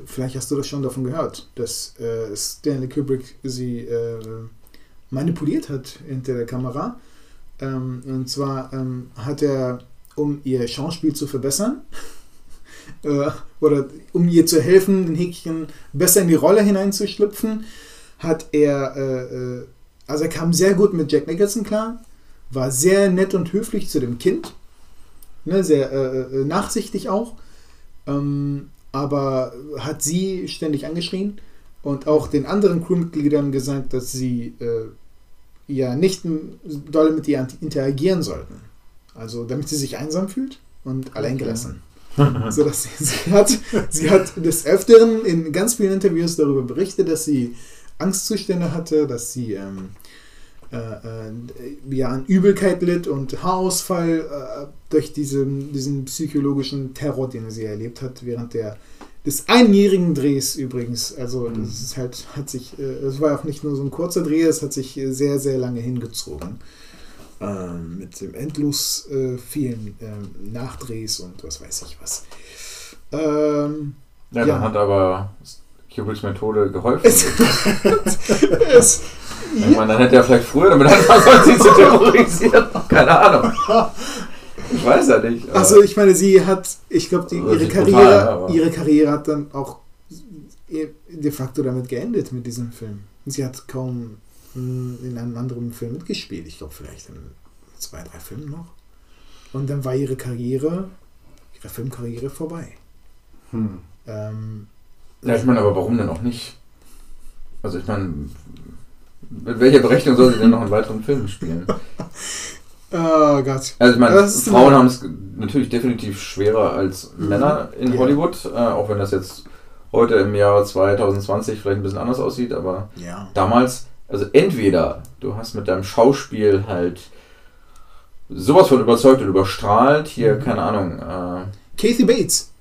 vielleicht- hast du das schon davon gehört, dass äh, Stanley Kubrick sie äh, manipuliert hat hinter der Kamera. Ähm, und zwar ähm, hat er, um ihr Schauspiel zu verbessern, äh, oder um ihr zu helfen, den Häkchen besser in die Rolle hineinzuschlüpfen, hat er, äh, äh, also er kam sehr gut mit Jack Nicholson klar, war sehr nett und höflich zu dem Kind, ne, sehr äh, äh, nachsichtig auch, ähm, aber hat sie ständig angeschrien und auch den anderen Crewmitgliedern gesagt, dass sie äh, ja nicht doll mit ihr interagieren sollten. Also damit sie sich einsam fühlt und alleingelassen. so dass sie, sie hat sie hat des öfteren in ganz vielen Interviews darüber berichtet, dass sie Angstzustände hatte, dass sie ähm, äh, äh, ja an Übelkeit litt und Haarausfall äh, durch diesen, diesen psychologischen Terror, den sie erlebt hat während der des einjährigen Drehs übrigens. Also Mhm. das ist halt hat sich äh, es war auch nicht nur so ein kurzer Dreh, es hat sich sehr sehr lange hingezogen. Ähm, mit dem endlos äh, vielen ähm, Nachdrehs und was weiß ich was. Ähm, Ja, Ja. dann hat aber Kubricks Methode geholfen. es, es, Ich meine, dann hätte er vielleicht früher damit sollen, sie zu terrorisieren. Keine Ahnung. Ich weiß ja nicht. Also ich meine, sie hat, ich glaube, ihre Karriere, aber- ihre Karriere hat dann auch de facto damit geendet mit diesem Film. Sie hat kaum in einem anderen Film mitgespielt. Ich glaube vielleicht in zwei, drei Filmen noch. Und dann war ihre Karriere, ihre Filmkarriere vorbei. Hm. Ähm, Ja, ich meine, aber warum denn auch nicht? Also ich meine, mit welcher Berechnung soll sie denn noch in weiteren Filmen spielen? oh Gott. Also ich meine, Frauen haben es natürlich definitiv schwerer als Mhm. Männer in Ja. Hollywood, äh, auch wenn das jetzt heute im Jahr 2020 vielleicht ein bisschen anders aussieht, aber Ja. damals, also entweder du hast mit deinem Schauspiel halt sowas von überzeugt und überstrahlt, hier, Mhm. keine Ahnung, äh, Kathy Bates.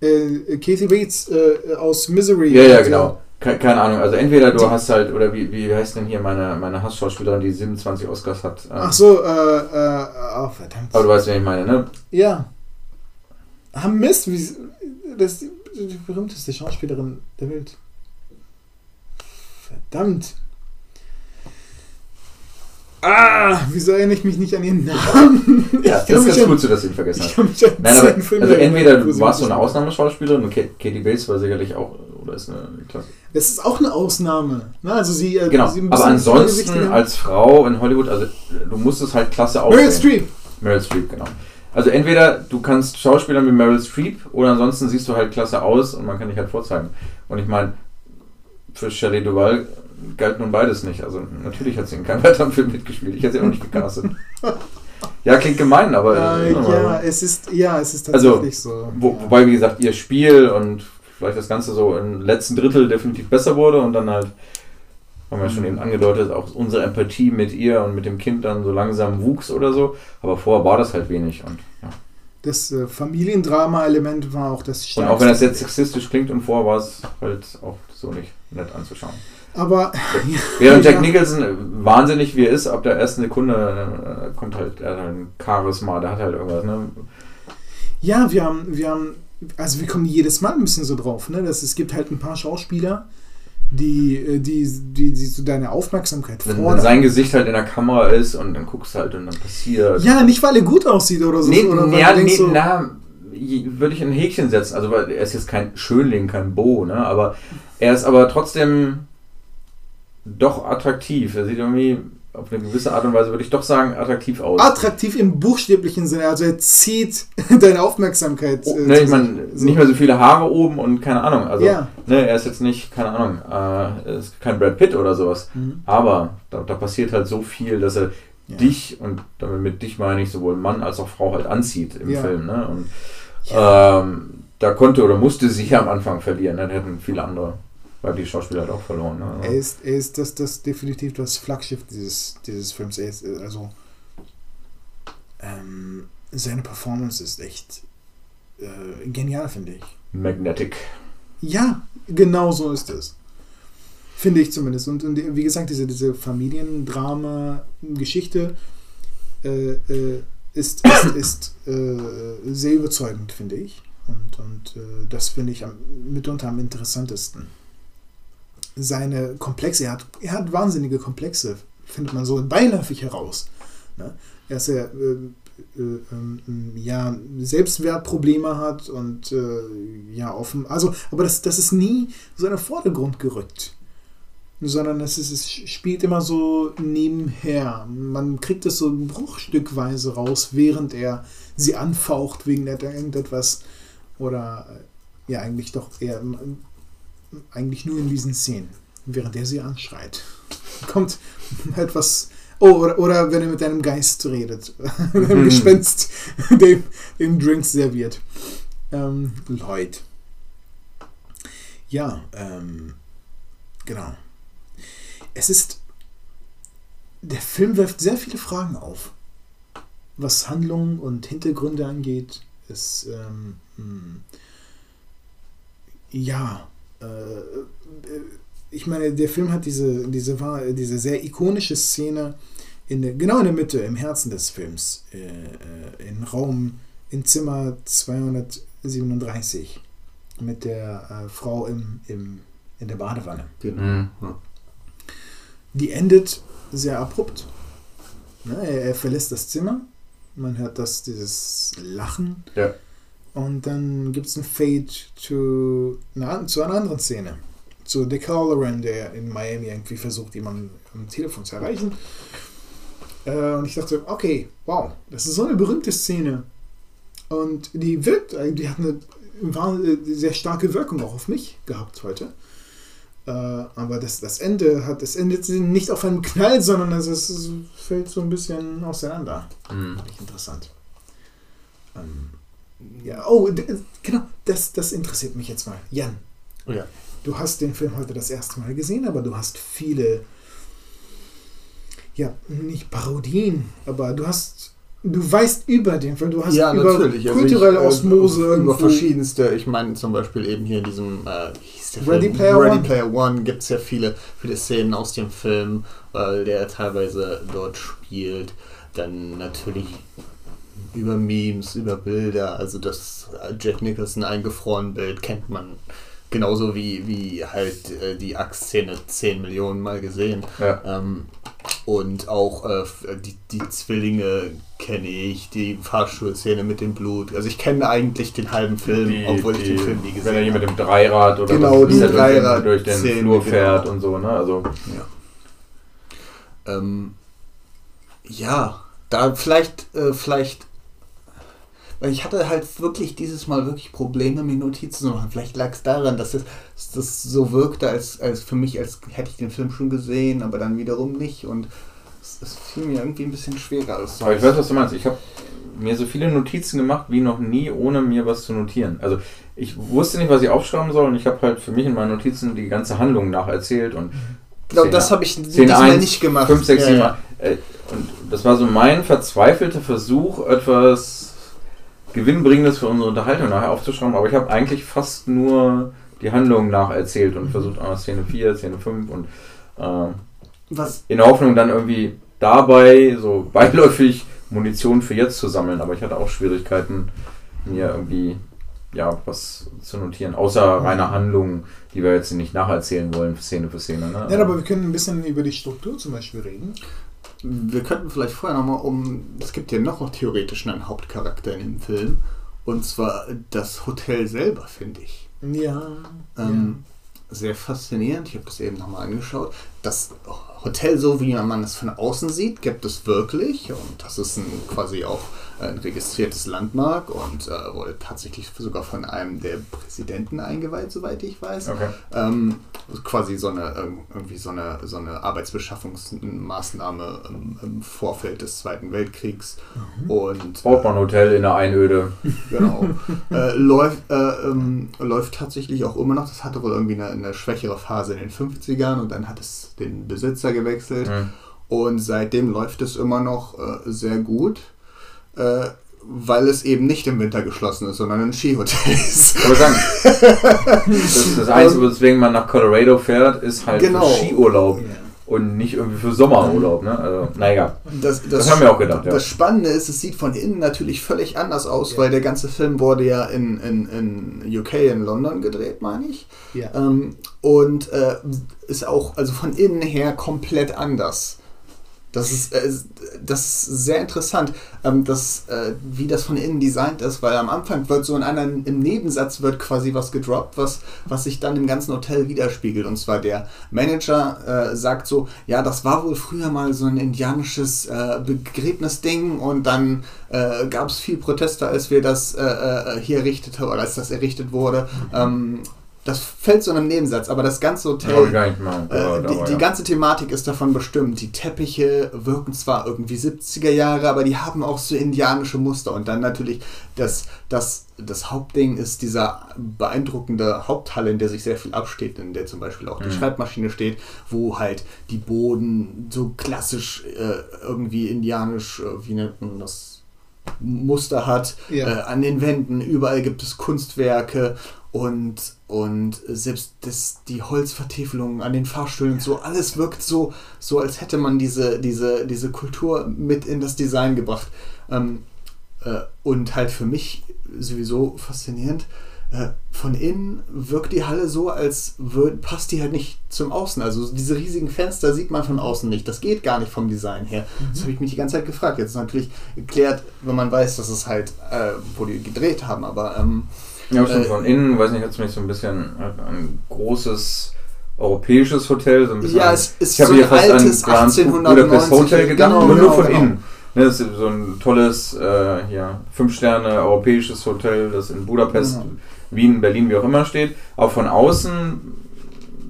Äh, Kathy Bates äh, aus Misery. ja, ja, hat, genau. Ke keine Ahnung, also entweder du Die- hast halt, oder wie, wie heißt denn hier meine, meine Hassschauspielerin, die 27 Oscars hat. äh, Ach so, äh, äh, oh, verdammt. Aber du weißt, wen ich meine, ne? Ja. Ah, Mist, wie, das ist die, die berühmteste Schauspielerin der Welt. Verdammt. Ah, wieso erinnere ich mich nicht an ihren Namen? Ja, das ist ganz an, gut, so dass du ihn vergessen hast. Nein, aber also entweder du warst so eine Ausnahmeschauspielerin und Ka- Katie Bates war sicherlich auch, oder ist eine Klasse. Das ist auch eine Ausnahme. Na, also sie, äh, Genau, sie aber ansonsten als Frau in Hollywood, also du musstest halt klasse Meryl aussehen. Streep. Meryl Streep, genau. Also entweder du kannst Schauspielern wie Meryl Streep oder ansonsten siehst du halt klasse aus und man kann dich halt vorzeigen. Und ich meine, für Shelley Duvall galt nun beides nicht. Also natürlich hat sie in keinem weiteren Film mitgespielt. Ich hätte sie auch nicht gecastet. Ja, klingt gemein, aber. Äh, ja, es ist, ja, es ist Also, tatsächlich so. Wo, ja. Wobei, wie gesagt, ihr Spiel und vielleicht das Ganze so im letzten Drittel definitiv besser wurde und dann halt, haben wir ja schon eben angedeutet, auch unsere Empathie mit ihr und mit dem Kind dann so langsam wuchs oder so. Aber vorher war das halt wenig. Und, ja. Das äh, Familiendrama-Element war auch das und auch wenn das jetzt sexistisch klingt und vorher war es halt auch so nicht nett anzuschauen. Aber Ja. Jack Nicholson wahnsinnig wie er ist, ab der ersten Sekunde äh, kommt halt, er hat halt ein Charisma, der hat halt irgendwas, ne? ja, wir haben, wir haben, also wir kommen jedes Mal ein bisschen so drauf, ne? Dass es gibt halt ein paar Schauspieler, die, äh, die, die, die so deine Aufmerksamkeit Wenn, wenn fordern. sein Gesicht halt in der Kamera ist und dann guckst du halt und dann passiert. Ja, nicht weil er gut aussieht oder so. Nee, oder weil ja, nee, so, na, würde ich ein Häkchen setzen. Also, weil er ist jetzt kein Schönling, kein Bo, ne? Aber er ist aber trotzdem doch attraktiv. Er sieht irgendwie auf eine gewisse Art und Weise, würde ich doch sagen, attraktiv aus. attraktiv im buchstäblichen Sinne. Also er zieht deine Aufmerksamkeit. Oh, äh, ne, ich meine, nicht mehr so viele Haare oben und keine Ahnung. Also, Ja. ne, er ist jetzt nicht, keine Ahnung, äh, er ist kein Brad Pitt oder sowas. Mhm. Aber da, da passiert halt so viel, dass er Ja. dich, und damit mit dich meine ich sowohl Mann als auch Frau halt anzieht im Ja. Film. Ne? Und ähm, da konnte oder musste sie am Anfang verlieren. Ne? Da hätten viele andere weibliche Schauspieler halt auch verloren. Ne? Er ist, er ist das, das definitiv das Flaggschiff dieses, dieses Films. Ist, also ähm, seine Performance ist echt äh, genial, finde ich. Magnetic. Ja, genau so ist es. Finde ich zumindest. Und, und wie gesagt, diese, diese Familiendrama-Geschichte äh, äh, ist, ist, ist äh, sehr überzeugend, finde ich. Und, und äh, das finde ich am, mitunter am interessantesten. Seine Komplexe, er hat, er hat wahnsinnige Komplexe, findet man so beiläufig heraus. Ne? Er ist äh, äh, ähm, ja, Selbstwertprobleme hat und äh, ja, offen. Also, aber das, das ist nie so in den Vordergrund gerückt. Sondern es, ist, es spielt immer so nebenher. Man kriegt es so bruchstückweise raus, während er sie anfaucht wegen irgendetwas. Oder äh, ja, eigentlich doch eher eigentlich nur in diesen Szenen, während er sie anschreit. Kommt etwas. Oh, oder, oder wenn er mit einem Geist redet, einem Gespenst, dem, dem Drinks serviert. Ähm, Lloyd. Ja, ähm, genau. Es ist. Der Film wirft sehr viele Fragen auf, was Handlungen und Hintergründe angeht. Es, ähm, hm, ja, äh, äh, ich meine, der Film hat diese, diese, diese sehr ikonische Szene in der, genau in der Mitte, im Herzen des Films, äh, äh, in Raum, in Zimmer 237 mit der äh, Frau im, im, in der Badewanne. Genau. Mhm. Die endet sehr abrupt. Ne, er, er verlässt das Zimmer. Man hört das, dieses Lachen. Ja. Und dann gibt es ein Fade to, na, zu einer anderen Szene. Zu Dick Halloran, der in Miami irgendwie versucht, jemanden am Telefon zu erreichen. Äh, und ich dachte, okay, wow, das ist so eine berühmte Szene. Und die wirkt, äh, die hat eine war eine sehr starke Wirkung auch auf mich gehabt heute. Äh, aber das, das Ende hat, das endet nicht auf einem Knall, sondern es, ist, es fällt so ein bisschen auseinander. Mhm. Fand ich interessant. Ähm, ja, oh, genau, das, das interessiert mich jetzt mal. Jan, Oh ja. du hast den Film heute das erste Mal gesehen, aber du hast viele, ja, nicht Parodien, aber du hast, du weißt über den Film, du hast ja, über natürlich. Also kulturelle ich, äh, Osmose Über irgendwo. verschiedenste, ich meine zum Beispiel eben hier in diesem, äh, wie hieß der Ready Film? Player Ready One. Player One gibt es ja viele, viele Szenen aus dem Film, weil der teilweise dort spielt. Dann natürlich über Memes, über Bilder, also das äh, Jack Nicholson eingefroren Bild kennt man genauso wie, wie halt äh, die Axt-Szene 10 Millionen Mal gesehen. Ja. Ähm, und auch äh, f- die, die Zwillinge kenne ich, die Fahrstuhlszene mit dem Blut. Also ich kenne eigentlich den halben Film, Die, obwohl ich die, den Film nie gesehen Wenn er hier mit habe. dem Dreirad oder Genau, was die der durch den- Dreirad- durch den Szene, Flur genau. fährt und so, ne? Also, Ähm, ja, da vielleicht, äh, vielleicht, weil ich hatte halt wirklich dieses Mal wirklich Probleme, mir Notizen zu machen. Vielleicht lag es daran, dass es dass das so wirkte, als, als für mich, als hätte ich den Film schon gesehen, aber dann wiederum nicht. Und Es, es fiel mir irgendwie ein bisschen schwerer. als Aber ich weiß, was du meinst. Ich habe mir so viele Notizen gemacht wie noch nie, ohne mir was zu notieren. Also ich wusste nicht, was ich aufschreiben soll und ich habe halt für mich in meinen Notizen die ganze Handlung nacherzählt und Genau, Szene- das habe ich diesmal 1, nicht gemacht. 5, 6, Ja, 7, ja. äh, und das war so mein verzweifelter Versuch, etwas Gewinnbringendes für unsere Unterhaltung nachher aufzuschreiben, aber ich habe eigentlich fast nur die Handlung nacherzählt und versucht, ah, Szene 4, Szene 5 und äh, Was, in der Hoffnung dann irgendwie dabei so beiläufig Munition für jetzt zu sammeln, aber ich hatte auch Schwierigkeiten, mir irgendwie ja was zu notieren, außer reiner Handlung, die wir jetzt nicht nacherzählen wollen, Szene für Szene. Ne? Ja, aber wir können ein bisschen über die Struktur zum Beispiel reden. Wir könnten vielleicht vorher nochmal um. Es gibt ja noch theoretisch einen Hauptcharakter in dem Film. Und zwar das Hotel selber, finde ich. Ja. Ähm, Sehr faszinierend. Ich habe das eben nochmal angeschaut. Das Hotel, so wie man es von außen sieht, gibt es wirklich. Und das ist ein, quasi auch ein registriertes Landmark und äh, wurde tatsächlich sogar von einem der Präsidenten eingeweiht, soweit ich weiß. Okay. Ähm, quasi so eine, ähm, irgendwie so eine, so eine Arbeitsbeschaffungsmaßnahme im, im Vorfeld des Zweiten Weltkriegs. Und Baut man ein Hotel in der Einöde. Genau. äh, läuft, äh, ähm, läuft tatsächlich auch immer noch. Das hatte wohl irgendwie eine, eine schwächere Phase in den 50ern und dann hat es den Besitzer gewechselt. Hm. Und seitdem läuft es immer noch äh, sehr gut, äh, weil es eben nicht im Winter geschlossen ist, sondern ein Skihotel ist. Ich sagen, das, das Einzige, weswegen man nach Colorado fährt, ist halt Genau. Skiurlaub. Und nicht irgendwie für Sommerurlaub. Ne? Also, naja. Das, Das haben wir auch gedacht, ja. Das Spannende ist, es sieht von innen natürlich völlig anders aus, weil der ganze Film wurde ja in, in, in UK, in London gedreht, meine ich. Ja. Ähm, und äh, ist auch also von innen her komplett anders. Das ist, äh, das ist sehr interessant, ähm, das, äh, wie das von innen designt ist, weil am Anfang wird so in einem, im Nebensatz wird quasi was gedroppt, was, was sich dann im ganzen Hotel widerspiegelt. Und zwar der Manager äh, sagt so, ja, das war wohl früher mal so ein indianisches äh, Begräbnisding und dann äh, gab es viel Proteste, als wir das äh, hier errichtet haben, oder als das errichtet wurde. Ähm, das fällt so in einem Nebensatz, aber das ganze Hotel, gar nicht mal äh, gehört, die, die ja. ganze Thematik ist davon bestimmt. Die Teppiche wirken zwar irgendwie 70er Jahre, aber die haben auch so indianische Muster. Und dann natürlich das, das, das Hauptding ist dieser beeindruckende Haupthalle, in der sich sehr viel absteht, in der zum Beispiel auch die Mhm. Schreibmaschine steht, wo halt die Boden so klassisch äh, irgendwie indianisch, äh, wie nennt man das, Muster hat. Ja. Äh, an den Wänden, überall gibt es Kunstwerke und, und selbst das, die Holzvertäfelungen an den Fahrstühlen und so, alles wirkt so, so als hätte man diese, diese, diese Kultur mit in das Design gebracht. Ähm, äh, und halt für mich sowieso faszinierend. Äh, von innen wirkt die Halle so, als würd, passt die halt nicht zum Außen. Also diese riesigen Fenster sieht man von außen nicht. Das geht gar nicht vom Design her. Das habe ich mich die ganze Zeit gefragt. Jetzt ist natürlich geklärt, wenn man weiß, dass es halt, äh, wo die gedreht haben. Aber ähm, Ja, schon Äh, von innen, weiß nicht, hat es mich so ein bisschen an ein großes europäisches Hotel, so ein bisschen. Ja, es ist ich so ein altes an Grand 1890 Budapest Hotel gedacht, Genau, aber nur genau, von genau. innen. Ne, das ist so ein tolles, äh, ja, fünf Sterne europäisches Hotel, das in Budapest, Genau. Wien, Berlin, wie auch immer steht. Aber von außen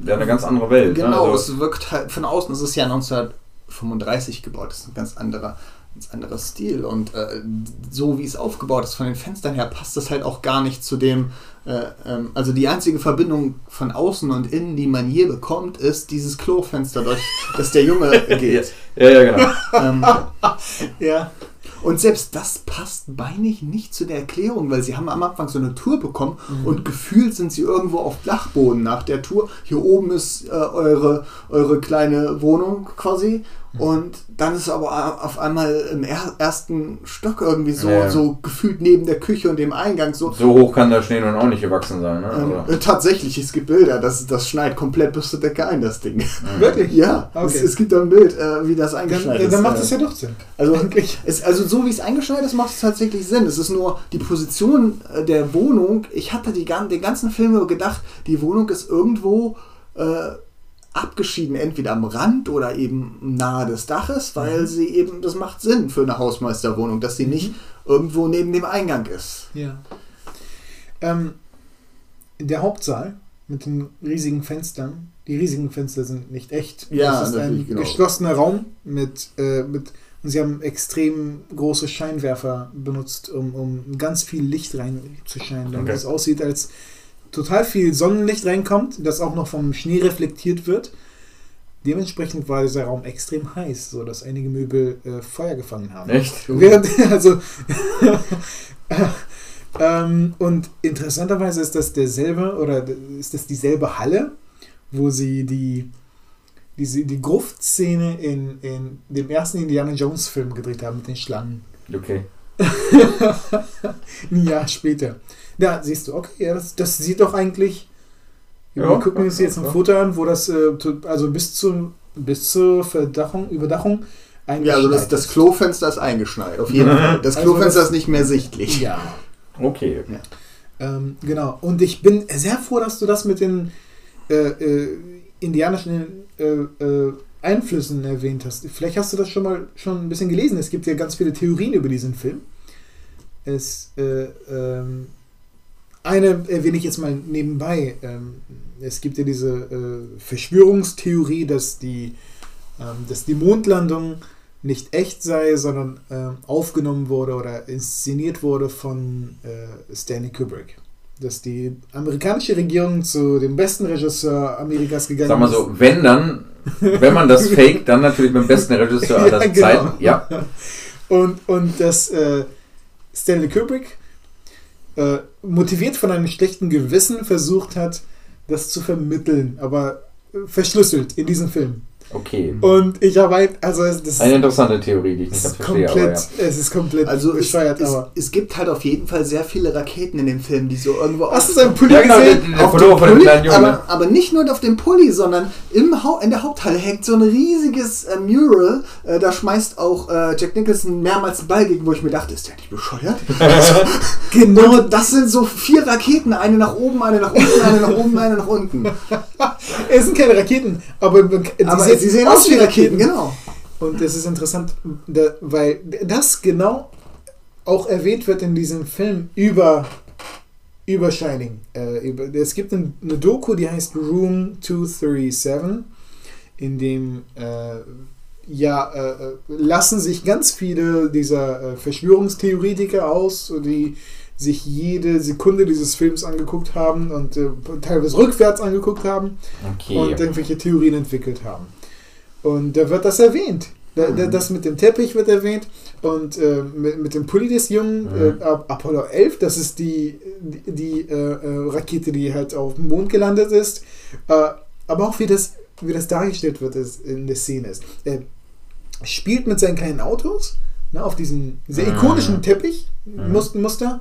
ja eine ganz andere Welt. Genau, Ne? Also, es wirkt halt von außen, es ist ja 1935 gebaut, das ist ein ganz anderer, ganz anderer Stil und äh, so wie es aufgebaut ist von den Fenstern her passt das halt auch gar nicht zu dem, äh, ähm, also die einzige Verbindung von außen und innen, die man je bekommt, ist dieses Klofenster, durch das der Junge geht. ja, ja, genau. ähm, Ja. Und selbst das passt beinig nicht zu der Erklärung, weil sie haben am Anfang so eine Tour bekommen und gefühlt sind sie irgendwo auf Dachboden nach der Tour. Hier oben ist äh, eure, eure kleine Wohnung quasi. Und dann ist aber a- auf einmal im er ersten Stock irgendwie so, Ja. so gefühlt neben der Küche und dem Eingang so. So hoch kann der Schnee nun auch nicht gewachsen sein. Ne? Ähm, Also, tatsächlich, es gibt Bilder, das, das schneit komplett bis zur Decke ein, das Ding. Wirklich? Ja, es, Okay. es gibt da ein Bild, äh, wie das Dann, eingeschneit äh, ist. dann macht es ja doch Sinn. also, Eigentlich. es, also so wie es eingeschneit ist, macht es tatsächlich Sinn. Es ist nur die Position äh, der Wohnung. Ich hatte die, gan- den ganzen Film über gedacht, die Wohnung ist irgendwo äh, abgeschieden, entweder am Rand oder eben nahe des Daches, weil sie eben, das macht Sinn für eine Hausmeisterwohnung, dass sie nicht irgendwo neben dem Eingang ist. Ja. Ähm, der Hauptsaal mit den riesigen Fenstern. Die riesigen Fenster sind nicht echt. Ja, das ist ein genau. geschlossener Raum mit, äh, mit und sie haben extrem große Scheinwerfer benutzt, um, um ganz viel Licht reinzuscheinen, damit Okay. es aussieht, als total viel Sonnenlicht reinkommt, das auch noch vom Schnee reflektiert wird. Dementsprechend war dieser Raum extrem heiß, so dass einige Möbel äh, Feuer gefangen haben. Echt? Während, also, ähm, und interessanterweise ist das derselbe oder ist das dieselbe Halle, wo sie die, diese, die Gruftszene in, in dem ersten Indiana Jones Film gedreht haben mit den Schlangen. Okay. Ein Jahr später. Da siehst du, okay, ja, das, das sieht doch eigentlich. Wir Ja, gucken uns ja, jetzt ein ja. Foto an, wo das äh, to- also bis zum bis zur Verdachung, Überdachung Ja, also das, eingeschneit das. Klofenster ist eingeschneit, auf jeden Mhm. Fall. Das Also Klofenster das- ist nicht mehr sichtlich. Ja. Okay. Ähm, genau. Und ich bin sehr froh, dass du das mit den äh, äh, indianischen äh, äh, Einflüssen erwähnt hast. Vielleicht hast du das schon mal schon ein bisschen gelesen. Es gibt ja ganz viele Theorien über diesen Film. Es, äh, ähm, eine erwähne ich jetzt mal nebenbei. Ähm, es gibt ja diese äh, Verschwörungstheorie, dass die, ähm, dass die Mondlandung nicht echt sei, sondern ähm, aufgenommen wurde oder inszeniert wurde von äh, Stanley Kubrick. Dass die amerikanische Regierung zu dem besten Regisseur Amerikas gegangen Sag mal ist. so, wenn dann, wenn man das faked, dann natürlich mit dem besten Regisseur aller Ja, genau. Zeiten. Ja. Und, und dass äh, Stanley Kubrick äh, motiviert von einem schlechten Gewissen versucht hat, das zu vermitteln, aber äh, verschlüsselt in diesem Film. Okay. Und ich habe ein, also es- das Eine interessante Theorie, die ich nicht es verstehe, aber komplett, ja. es ist komplett Also es, bescheuert, es, aber. es gibt halt auf jeden Fall sehr viele Raketen in dem Film, die so irgendwo Hast du seinen Pulli Ja, genau, gesehen? der, der auf Pullover dem von dem Pulli, kleinen Jungen. aber, ne? aber nicht nur auf dem Pulli, sondern im in der Haupthalle hängt so ein riesiges äh, Mural. Äh, da schmeißt auch äh, Jack Nicholson mehrmals einen Ball gegen, wo ich mir dachte, ist der nicht bescheuert? Genau, Und das sind so vier Raketen, eine nach oben, eine nach unten, eine nach oben, eine nach unten. es sind keine Raketen, aber, man- Aber sie sehen aus wie Raketen, genau. Und es ist interessant, da, weil das genau auch erwähnt wird in diesem Film über, über Shining. Äh, über, es gibt ein, eine Doku, die heißt Room 237, in dem äh, ja, äh, äh, lassen sich ganz viele dieser äh, Verschwörungstheoretiker aus, die sich jede Sekunde dieses Films angeguckt haben und äh, teilweise rückwärts angeguckt haben Okay. und irgendwelche Theorien entwickelt haben. Und da wird das erwähnt. Da, da, das mit dem Teppich wird erwähnt und äh, mit, mit dem Pulli des Jungen, Mhm. äh, Ap- Apollo 11, das ist die, die, die äh, äh, Rakete, die halt auf dem Mond gelandet ist. Äh, aber auch wie das, wie das dargestellt wird ist, in der Szene ist. Er spielt mit seinen kleinen Autos ne, auf diesem sehr Mhm. ikonischen Teppich, Mhm. Mus- Muster.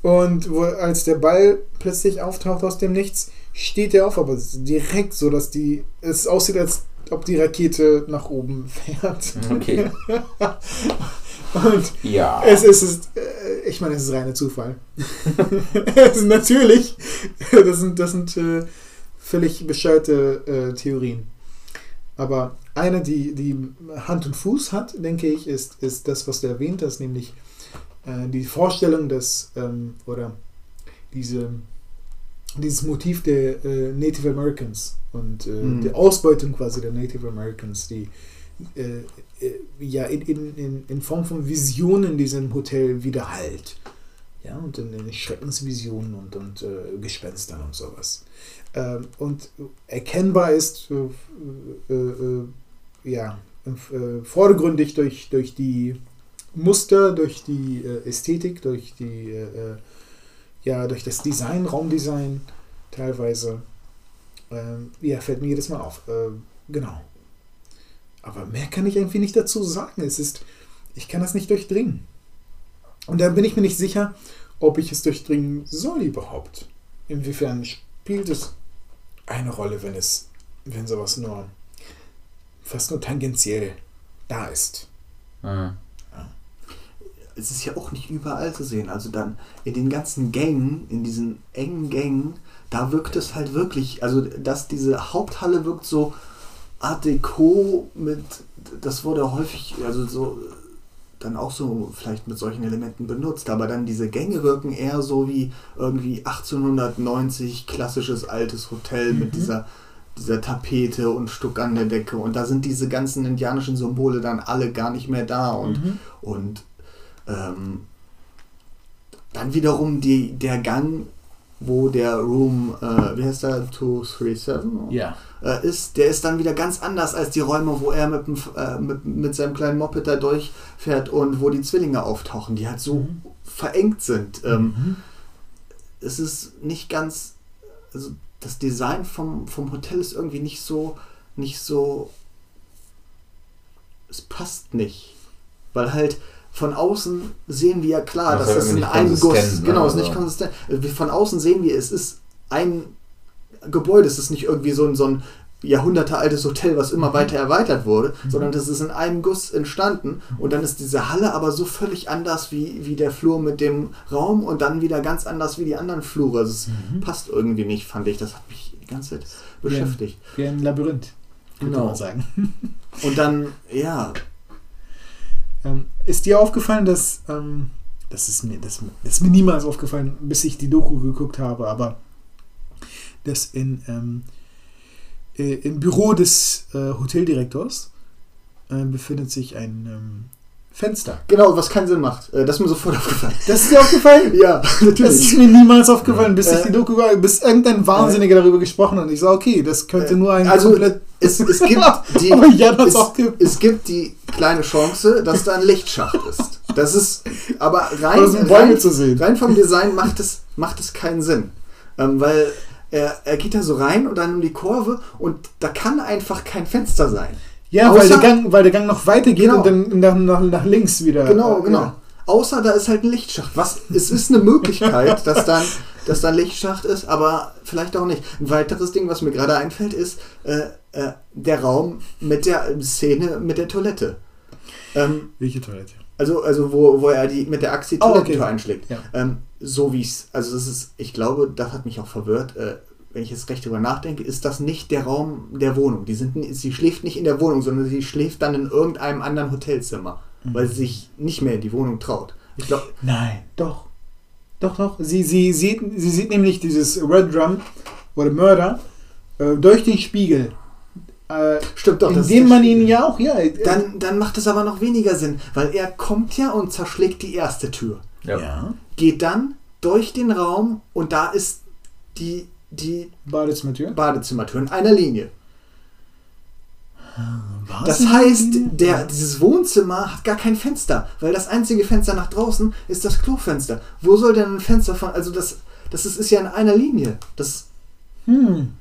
Und wo, als der Ball plötzlich auftaucht aus dem Nichts, steht er auf, aber direkt so, dass die es aussieht, als ob die Rakete nach oben fährt. Okay. Und Ja. es ist, es äh, ich meine, es ist reiner Zufall. es ist natürlich, das sind, das sind äh, völlig bescheuerte äh, Theorien. Aber eine, die, die Hand und Fuß hat, denke ich, ist, ist das, was du erwähnt hast, nämlich äh, die Vorstellung, dass, ähm, oder diese, dieses Motiv der Native Americans und äh, Mhm. der Ausbeutung quasi der Native Americans, die äh, äh, ja in, in, in, Form von Visionen in diesem Hotel widerhallt. Ja, und in, in Schreckensvisionen und, und äh, Gespenstern und sowas. Ähm, und erkennbar ist, äh, äh, ja, vordergründig durch, durch die Muster, durch die Ästhetik, durch die, ja, durch das Design, Raumdesign teilweise. Ähm, ja, fällt mir jedes Mal auf. Äh, genau. Aber mehr kann ich irgendwie nicht dazu sagen. Es ist, ich kann das nicht durchdringen. Und da bin ich mir nicht sicher, ob ich es durchdringen soll überhaupt. Inwiefern spielt es eine Rolle, wenn es, wenn sowas nur fast nur tangentiell da ist. Mhm. es ist ja auch nicht überall zu sehen. Also dann in den ganzen Gängen, in diesen engen Gängen, da wirkt es halt wirklich, also dass diese Haupthalle wirkt so Art Deco mit, das wurde häufig, also so dann auch so vielleicht mit solchen Elementen benutzt, aber dann diese Gänge wirken eher so wie irgendwie 1890 klassisches altes Hotel mit Mhm. dieser, dieser Tapete und Stuck an der Decke und da sind diese ganzen indianischen Symbole dann alle gar nicht mehr da und, Mhm. und ähm, dann wiederum die, der Gang, wo der Room, äh, wie heißt der, 237? Ja. äh, ist, der ist dann wieder ganz anders als die Räume, wo er mit, dem, äh, mit, mit seinem kleinen Moped da durchfährt und wo die Zwillinge auftauchen, die halt so Mhm. verengt sind. Ähm, Mhm. Es ist nicht ganz, also das Design vom, vom Hotel ist irgendwie nicht so, nicht so, es passt nicht, weil halt von außen sehen wir ja klar, Das dass ist das in einem Guss, ne? genau, ist nicht konsistent. Von außen sehen wir, es ist ein Gebäude, es ist nicht irgendwie so ein, so ein jahrhundertealtes Hotel, was immer weiter erweitert wurde, sondern das ist in einem Guss entstanden und dann ist diese Halle aber so völlig anders wie, wie der Flur mit dem Raum und dann wieder ganz anders wie die anderen Flure. Also es passt irgendwie nicht, fand ich. Das hat mich die ganze Zeit beschäftigt. Wie ein Labyrinth, könnte Genau. man sagen. Und dann, ja, Ähm, ist dir aufgefallen, dass, ähm, das, ist mir, das, das ist mir niemals aufgefallen, bis ich die Doku geguckt habe, aber dass in, ähm, äh, im Büro des äh, Hoteldirektors äh, befindet sich ein ähm, Fenster. genau, was keinen Sinn macht. Äh, Das ist mir sofort aufgefallen. Das ist dir aufgefallen? Ja, Das ist natürlich. mir niemals aufgefallen, bis ich die Doku bis irgendein Wahnsinniger darüber gesprochen hat. Und ich sage, okay, das könnte nur ein also, komplett. Es, es gibt die, Jan hat's es, es gibt die kleine Chance, dass da ein Lichtschacht ist. Das ist, aber rein, rein, zu sehen. rein vom Design macht es, macht es keinen Sinn. Ähm, weil er, er geht da so rein und dann um die Kurve und da kann einfach kein Fenster sein. Ja, weil außer- der, Gang, weil der Gang noch weitergeht Genau. und dann nach, nach, nach links wieder. Genau, äh, genau. ja. Außer da ist halt ein Lichtschacht. Was, es ist eine Möglichkeit, dass dann, dass da ein Lichtschacht ist, aber vielleicht auch nicht. Ein weiteres Ding, was mir gerade einfällt, ist äh, äh, der Raum mit der Szene mit der Toilette. Ähm, Welche Toilette? also, also wo, wo er die mit der Axt die Oh, okay. Einschlägt. Ja. Ähm, so wie es, also das ist, ich glaube, das hat mich auch verwirrt. Äh, wenn ich jetzt recht drüber nachdenke, ist das nicht der Raum der Wohnung. Die sind, sie schläft nicht in der Wohnung, sondern sie schläft dann in irgendeinem anderen Hotelzimmer, weil sie sich nicht mehr in die Wohnung traut. Ich glaube, Nein, doch. Doch, doch. Sie, sie, sieht, sie sieht nämlich dieses Red Drum oder Mörder äh, durch den Spiegel. Äh, stimmt doch. das ist indem man ihn Spiegel. ja auch, ja. äh, Dann, dann macht es aber noch weniger Sinn, weil er kommt ja und zerschlägt die erste Tür. Ja. ja. Geht dann durch den Raum und da ist die, die Badezimmertür. Badezimmertür in einer Linie. Was? Das heißt, der, dieses Wohnzimmer hat gar kein Fenster, weil das einzige Fenster nach draußen ist das Klofenster. Wo soll denn ein Fenster von. Also, das, das ist, ist ja in einer Linie. Das Hm.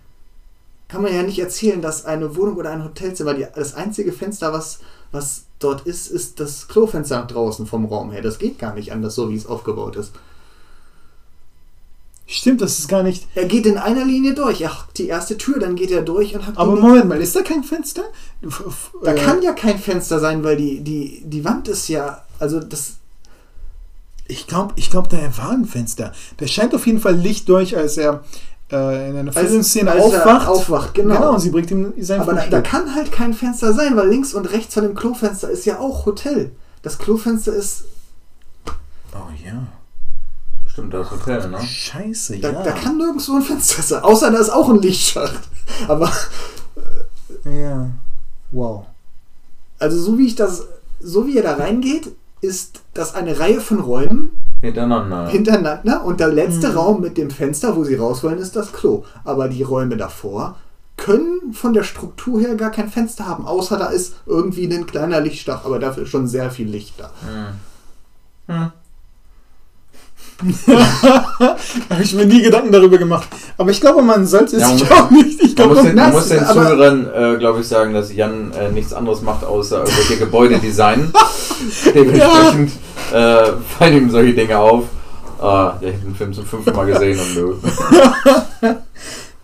kann man ja nicht erzählen, dass eine Wohnung oder ein Hotelzimmer, die, das einzige Fenster, was, was dort ist, ist das Klofenster nach draußen vom Raum her. Das geht gar nicht anders, so wie es aufgebaut ist. Stimmt, das ist gar nicht. Er geht in einer Linie durch. Er hat die erste Tür, dann geht er durch und hat. Aber Moment mal, ist da kein Fenster? Da äh, kann ja kein Fenster sein, weil die, die, die Wand ist ja. Also, das. Ich glaube, ich glaub, da war ein Fenster. Da scheint auf jeden Fall Licht durch, als er äh, in einer Filmszene als er aufwacht. aufwacht, genau. Genau, und sie bringt ihm sein Aber da, da kann halt kein Fenster sein, weil links und rechts von dem Klofenster ist ja auch Hotel. Das Klofenster ist. oh ja. Stimmt, das Hotel, ne? Scheiße, Da, ja. da kann nirgendwo ein Fenster sein. Außer da ist auch ein Lichtschacht. Aber, ja. Wow. also so wie ich das. So wie er da reingeht, ist das eine Reihe von Räumen Hintereinander. hintereinander und der letzte Mhm. Raum mit dem Fenster, wo sie raus wollen, ist das Klo. Aber die Räume davor können von der Struktur her gar kein Fenster haben, außer da ist irgendwie ein kleiner Lichtstach, aber dafür ist schon sehr viel Licht da. Hm. Hm. Habe ich mir nie Gedanken darüber gemacht. Aber ich glaube, man sollte es Ja, man sich auch nicht. Ich Man glaube, muss den, man muss den Zuhörern, äh, glaube ich, sagen, dass Jan äh, nichts anderes macht, außer irgendwelche Gebäude designen. Dementsprechend äh, fallen ihm solche Dinge auf. Äh, ja, ich habe den Film zum fünften Mal gesehen und nö.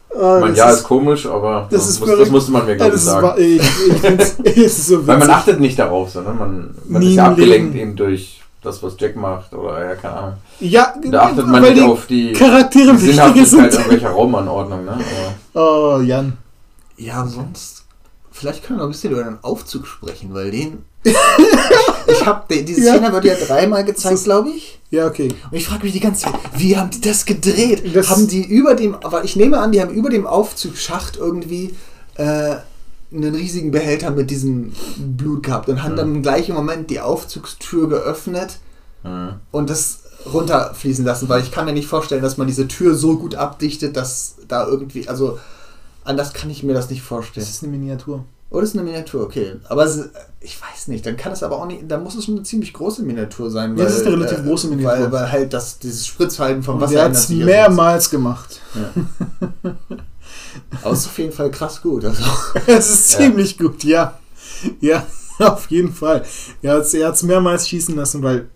Ich meine, das ja, ist- ist komisch, aber das das, muss, das musste man mir, ja, glaube ich, sagen. wa- ich, ich so Weil man achtet nicht darauf, sondern man, man ist ja abgelenkt eben durch das, was Jack macht oder ja, keine Ahnung. Ja, Da achtet man weil nicht die auf die, Charaktere die Sinnhaftigkeit sind. irgendwelcher Raumanordnung. Ne? Aber Oh, Jan. Ja, sonst. Vielleicht können wir noch ein bisschen über den Aufzug sprechen, weil den. ich habe diese Ja. Szene wird ja dreimal gezeigt, glaube ich. Ja, okay. Und ich frage mich die ganze Zeit, wie haben die das gedreht? Das- haben die über dem, aber ich nehme an, die haben über dem Aufzugsschacht irgendwie äh, einen riesigen Behälter mit diesem Blut gehabt und haben dann im gleichen Moment die Aufzugstür geöffnet Mhm. und das runterfließen lassen, weil ich kann mir nicht vorstellen, dass man diese Tür so gut abdichtet, dass da irgendwie, also anders kann ich mir das nicht vorstellen. Das ist eine Miniatur. Oder ist eine Miniatur, okay. Aber es, ich weiß nicht, dann kann es aber auch nicht, dann muss es schon eine ziemlich große Miniatur sein. Ja, es ist eine relativ große Miniatur. Weil, weil halt das, dieses Spritzverhalten vom Und Wasser der hat es ja mehrmals gemacht. sonst. Aber es ist auf jeden Fall krass gut. Also. Es ist Ja. ziemlich gut, ja. Ja, auf jeden Fall. Er hat es mehrmals schießen lassen, weil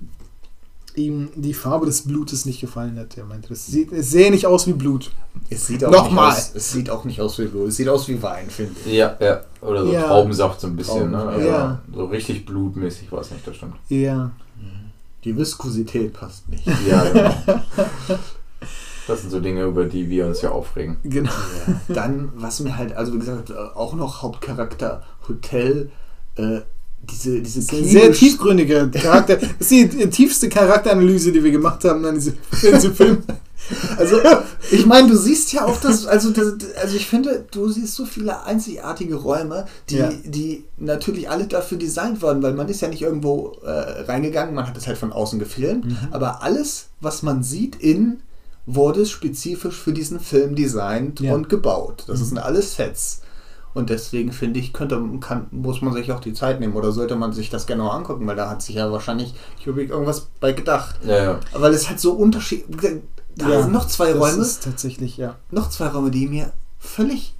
ihm die Farbe des Blutes nicht gefallen hat. Er meinte, es, sieht, es sähe nicht aus wie Blut. Es sieht auch Nochmal. Nicht aus, es sieht auch nicht aus wie Blut. Es sieht aus wie Wein, finde ich. Ja, ja. Oder so Ja. Traubensaft so ein bisschen, ne? Also ja. So richtig blutmäßig war es nicht, das stimmt. Ja. Die Viskosität passt nicht. Ja, genau. Das sind so Dinge, über die wir uns ja aufregen. Genau. Dann, was mir halt, also wie gesagt, auch noch Hauptcharakter Hotel, äh, diese, diese sehr tiefgründiger Charakter. Das ist die tiefste Charakteranalyse, die wir gemacht haben an diesem diese Film. Also, ich meine, du siehst ja auch das, also, das, also ich finde, du siehst so viele einzigartige Räume, die, Ja. die natürlich alle dafür designt wurden, weil man ist ja nicht irgendwo äh, reingegangen, man hat es halt von außen gefilmt, Mhm. aber alles, was man sieht in, wurde spezifisch für diesen Film designt Ja. und gebaut. Das Mhm. sind alles Sets. Und deswegen finde ich, könnte, kann, muss man sich auch die Zeit nehmen oder sollte man sich das genauer angucken, weil da hat sich ja wahrscheinlich Kubrick irgendwas bei gedacht. Ja, ja. Weil es halt so unterschiedlich. Da Ja, sind noch zwei Das Räume, ist tatsächlich, ja. noch zwei Räume, die mir völlig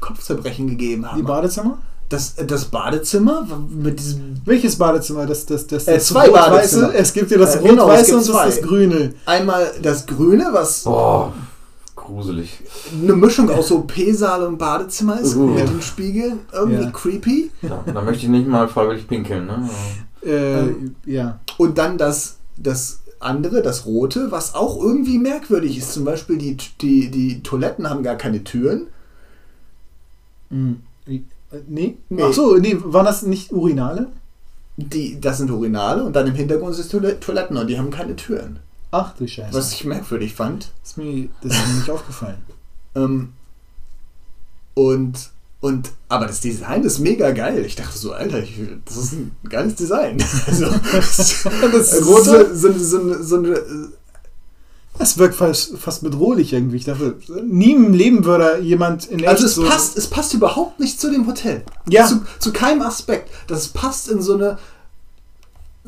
Kopfzerbrechen gegeben haben. Die Badezimmer? Das, das Badezimmer mit diesem Welches Badezimmer? Das, das, das, Äh, das zwei rot-weiße? Badezimmer. Es gibt ja das Äh, genau, rot-weiße gibt und das, zwei. das grüne. einmal das Grüne, was Boah, gruselig. eine Mischung aus so P-Saal und Badezimmer ist, Uh. mit den Spiegeln, irgendwie Ja. creepy. Da, da möchte ich nicht mal freiwillig pinkeln, ne? Äh, Ähm, ja. Und dann das, das andere, das Rote, was auch irgendwie merkwürdig ist. Zum Beispiel die, die, die Toiletten haben gar keine Türen. Hm. Nee? Nee. Ach so, nee, waren das nicht Urinale? Die, das sind Urinale und dann im Hintergrund sind Toil- Toiletten und die haben keine Türen. Ach du Scheiße. Was ich merkwürdig fand. ist mir, das ist mir nicht aufgefallen. Ähm, und, und, aber das Design ist mega geil. Ich dachte so, Alter, ich, das ist ein geiles Design. Also, das, Das rote, so, so, so, so eine, Das wirkt fast, fast bedrohlich irgendwie. Ich dachte, nie im Leben würde jemand in also echt es so- passt, es passt überhaupt nicht zu dem Hotel. Ja. Zu, zu keinem Aspekt. Das passt in so eine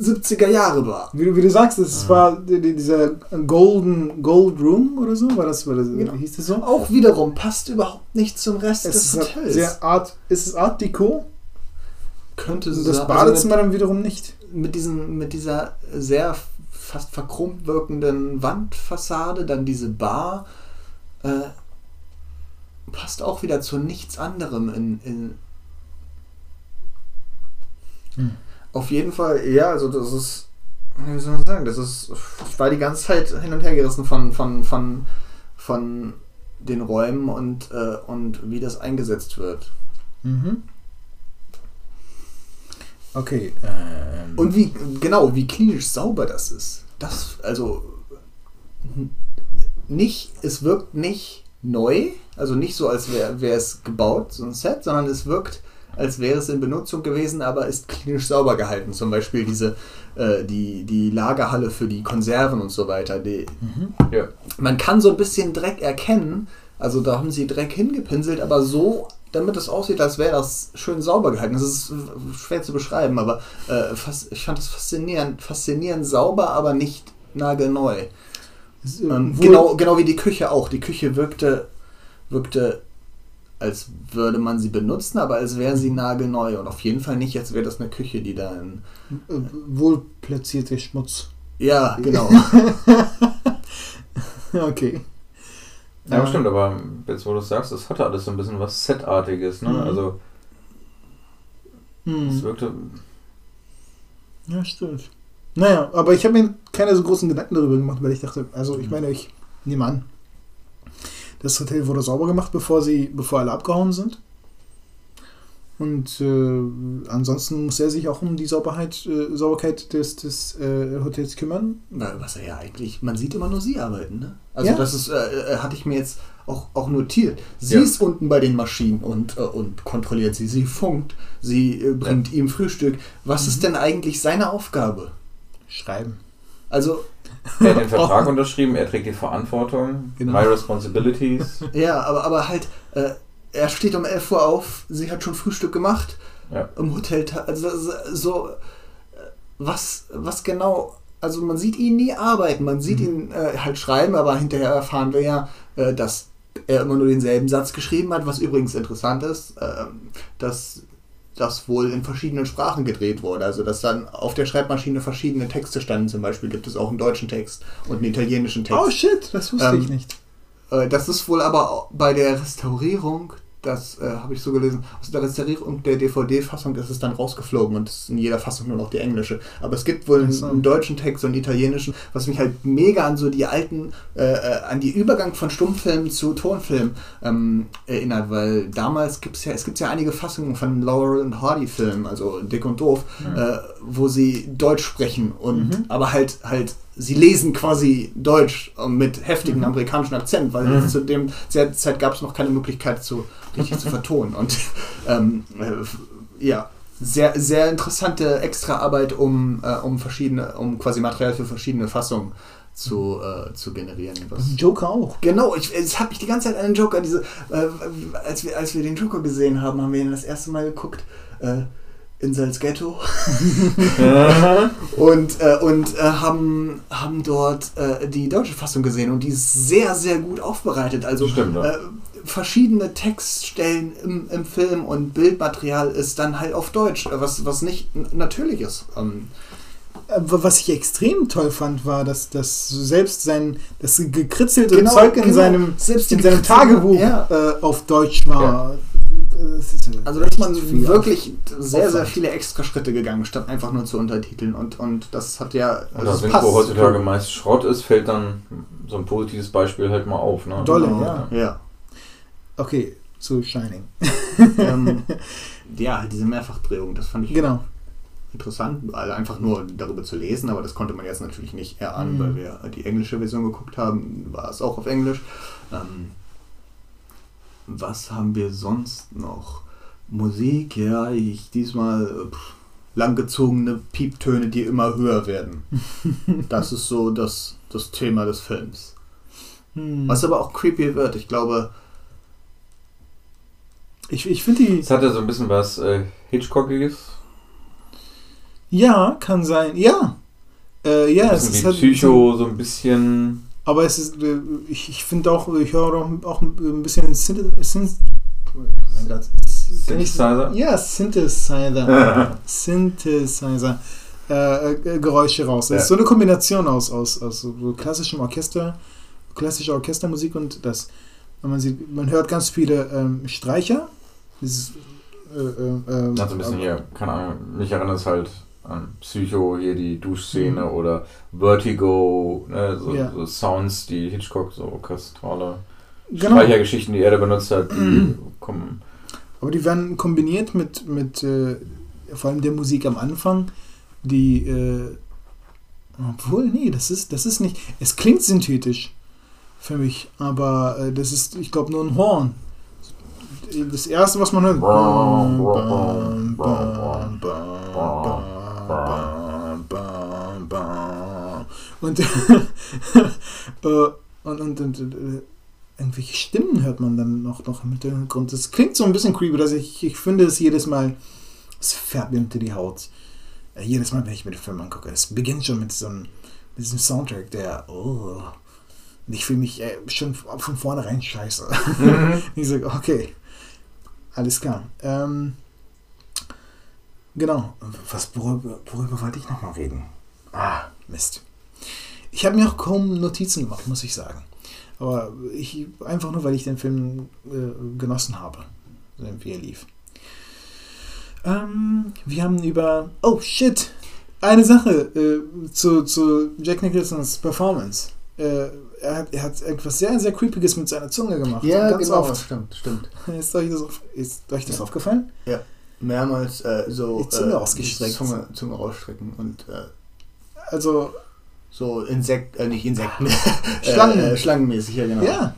70er Jahre Bar. Wie du, wie du sagst, es war die- die- dieser Golden Gold Room oder so, war das, war das Genau. hieß das so? Auch wiederum passt überhaupt nicht zum Rest Es des ist Hotels. sehr Art, ist es Art Deco? Könnte sein. das Also Badezimmer dann wiederum nicht. mit, mit, diesen, mit dieser sehr fast verkrummt wirkenden Wandfassade, dann diese Bar, äh, passt auch wieder zu nichts anderem in. in Hm. Auf jeden Fall, ja, also das ist. Wie soll man sagen, das ist. Ich war die ganze Zeit hin und her gerissen von, von, von, von den Räumen und, äh, und wie das eingesetzt wird. Mhm. Okay. Ähm, Und wie, genau, wie klinisch sauber das ist. Das, also, nicht, es wirkt nicht neu, also nicht so, als wäre wär es gebaut, so ein Set, sondern es wirkt, als wäre es in Benutzung gewesen, aber ist klinisch sauber gehalten. Zum Beispiel diese, äh, die, die Lagerhalle für die Konserven und so weiter. Die, Ja. man kann so ein bisschen Dreck erkennen, also da haben sie Dreck hingepinselt, aber so, damit es aussieht, als wäre das schön sauber gehalten. Das ist schwer zu beschreiben, aber äh, fas- ich fand das faszinierend, faszinierend sauber, aber nicht nagelneu. äh, Ähm, genau, genau wie die Küche auch. Die Küche wirkte, wirkte, als würde man sie benutzen, aber als wäre sie nagelneu. Und auf jeden Fall nicht, als wäre das eine Küche, die da in. äh, wohl platzierte Schmutz. Ja, genau. okay. Ja, Ja. stimmt, aber jetzt, wo du es sagst, es hatte alles so ein bisschen was Set-artiges, ne? Mhm. Also, es Hm. wirkte. Ja, stimmt. Naja, aber ich habe mir keine so großen Gedanken darüber gemacht, weil ich dachte, also ich meine, ich nehme an, das Hotel wurde sauber gemacht, bevor sie, bevor alle abgehauen sind. Und äh, ansonsten muss er sich auch um die Sauberheit, äh, Sauberkeit des, des äh, Hotels kümmern. Na, was er ja eigentlich, man sieht immer nur sie arbeiten, ne? Also Ja. das ist, äh, äh, hatte ich mir jetzt auch, auch notiert. Sie Ja. ist unten bei den Maschinen und, äh, und kontrolliert sie. Sie funkt, sie äh, bringt ihm Frühstück. Was ist denn eigentlich seine Aufgabe? Schreiben. Also, Er hat den Vertrag unterschrieben, er trägt die Verantwortung. Genau. My responsibilities. ja, aber, aber halt, äh, er steht um 11 Uhr auf, sie hat schon Frühstück gemacht Ja. im Hotel. Also so, so, äh, was, was genau, also man sieht ihn nie arbeiten, man sieht ihn äh, halt schreiben, aber hinterher erfahren wir ja, äh, dass er immer nur denselben Satz geschrieben hat, was übrigens interessant ist, ähm, dass das wohl in verschiedenen Sprachen gedreht wurde. Also dass dann auf der Schreibmaschine verschiedene Texte standen. Zum Beispiel gibt es auch einen deutschen Text und einen italienischen Text. Oh shit, das wusste Ähm, ich nicht. Äh, Das ist wohl aber bei der Restaurierung, das äh, habe ich so gelesen, aus der Restaurierung der DVD-Fassung ist es dann rausgeflogen und es ist in jeder Fassung nur noch die englische. Aber es gibt wohl einen, einen deutschen Text und einen italienischen, was mich halt mega an so die alten, äh, äh, an die Übergang von Stummfilm zu Tonfilm ähm, erinnert, weil damals gibt es ja, es gibt ja einige Fassungen von Laurel und Hardy Filmen, also Dick und Doof, äh, wo sie Deutsch sprechen und Mhm. aber halt halt sie lesen quasi Deutsch äh, mit heftigem Mhm. amerikanischen Akzent, weil Mhm. zu dem der Zeit gab es noch keine Möglichkeit zu richtig zu vertonen und ähm, äh, ja sehr sehr interessante Extraarbeit um äh, um verschiedene um quasi Material für verschiedene Fassungen zu, äh, zu generieren. Was Joker auch. Genau, ich, es hat mich die ganze Zeit an den Joker, diese, äh, als, wir, als wir den Joker gesehen haben, haben wir ihn das erste Mal geguckt äh, in Salzghetto und, äh, und äh, haben, haben dort äh, die deutsche Fassung gesehen und die ist sehr, sehr gut aufbereitet. Also Stimmt, ja. äh, verschiedene Textstellen im, im Film und Bildmaterial ist dann halt auf Deutsch, was, was nicht natürlich ist. Ähm, Äh, Was ich extrem toll fand, war, dass, dass selbst sein das gekritzelte Genau, Zeug in genau. seinem, Selbst in seinem Tagebuch ja. äh, auf Deutsch war. Das ist, Also da ist man wirklich sehr, sehr viele extra Schritte gegangen, statt einfach nur zu untertiteln. Und, und das hat ja... Und also das Synchro passt. heutzutage meist Schrott ist, fällt dann so ein positives Beispiel halt mal auf. Ne? Dolle, Genau, ja. ja. Okay, zu Shining. ähm, ja, halt diese Mehrfachdrehung, das fand ich Genau. interessant, also einfach nur darüber zu lesen, aber das konnte man jetzt natürlich nicht erahnen, Mhm. weil wir die englische Version geguckt haben, war es auch auf Englisch. Ähm, was haben wir sonst noch? Musik, ja, ich diesmal pff, langgezogene Pieptöne, die immer höher werden. Das ist so das, das Thema des Films. Hm. Was aber auch creepy wird. Ich glaube, Ich, ich finde die. Es hat ja so ein bisschen was äh, Hitchcockiges. Ja, kann sein. Ja. Äh, ja, ein es bisschen ist halt. Psycho, so ein bisschen. Aber es ist. äh, Ich, ich finde auch, ich höre auch, auch ein bisschen Synth. Synth oh mein Gott. Synthesizer? Ja, Synthesizer. Synthesizer. Äh, äh, Geräusche raus. Das ist so Ja. eine Kombination aus, aus, aus so klassischem Orchester, klassischer Orchestermusik und das. Und man sieht, man hört ganz viele ähm, Streicher. Dieses, äh, äh, äh, Hat so ein bisschen hier, keine Ahnung, mich erinnert es halt Psycho, hier die Duschszene Mhm. oder Vertigo, ne, so, Ja. so Sounds, die Hitchcock, so orchestrale Genau. Streichergeschichten, die er da benutzt hat, die kommen. Aber die werden kombiniert mit, mit äh, vor allem der Musik am Anfang, die, äh, obwohl, nee, das ist, das ist nicht, es klingt synthetisch für mich, aber äh, das ist, ich glaube, nur ein Horn. Das erste, was man hört. Bam, bam, bam, bam, bam, bam, bam. Und, äh, und, und, und, äh, irgendwelche Stimmen hört man dann noch, noch im Hintergrund. Das klingt so ein bisschen creepy, dass ich, ich finde es jedes Mal, es fährt mir unter die Haut. Äh, jedes Mal, wenn ich mir den Film angucke. Es beginnt schon mit so einem, mit diesem Soundtrack, der, oh. Und ich fühle mich äh, schon von vornherein scheiße. ich sage, okay, alles klar. Ähm, genau. Was, worüber, worüber wollte ich nochmal reden? Ah, Mist. Ich habe mir auch kaum Notizen gemacht, muss ich sagen. Aber ich, einfach nur, weil ich den Film äh, genossen habe, wie er lief. Ähm, wir haben über. Oh shit! Eine Sache äh, zu, zu Jack Nicholsons Performance. Äh, er, hat, er hat etwas sehr, sehr Creepiges mit seiner Zunge gemacht. ja, Ganz genau, oft. stimmt, stimmt. Ist euch das, auf, ist euch das aufgefallen? Ja. Mehrmals äh, so Die Zunge äh, ausgestreckt. Zunge, Zunge rausstrecken und äh, Also, so Insekt, äh, nicht Insekten, Schlangen. äh, äh, schlangenmäßig, ja genau. ja.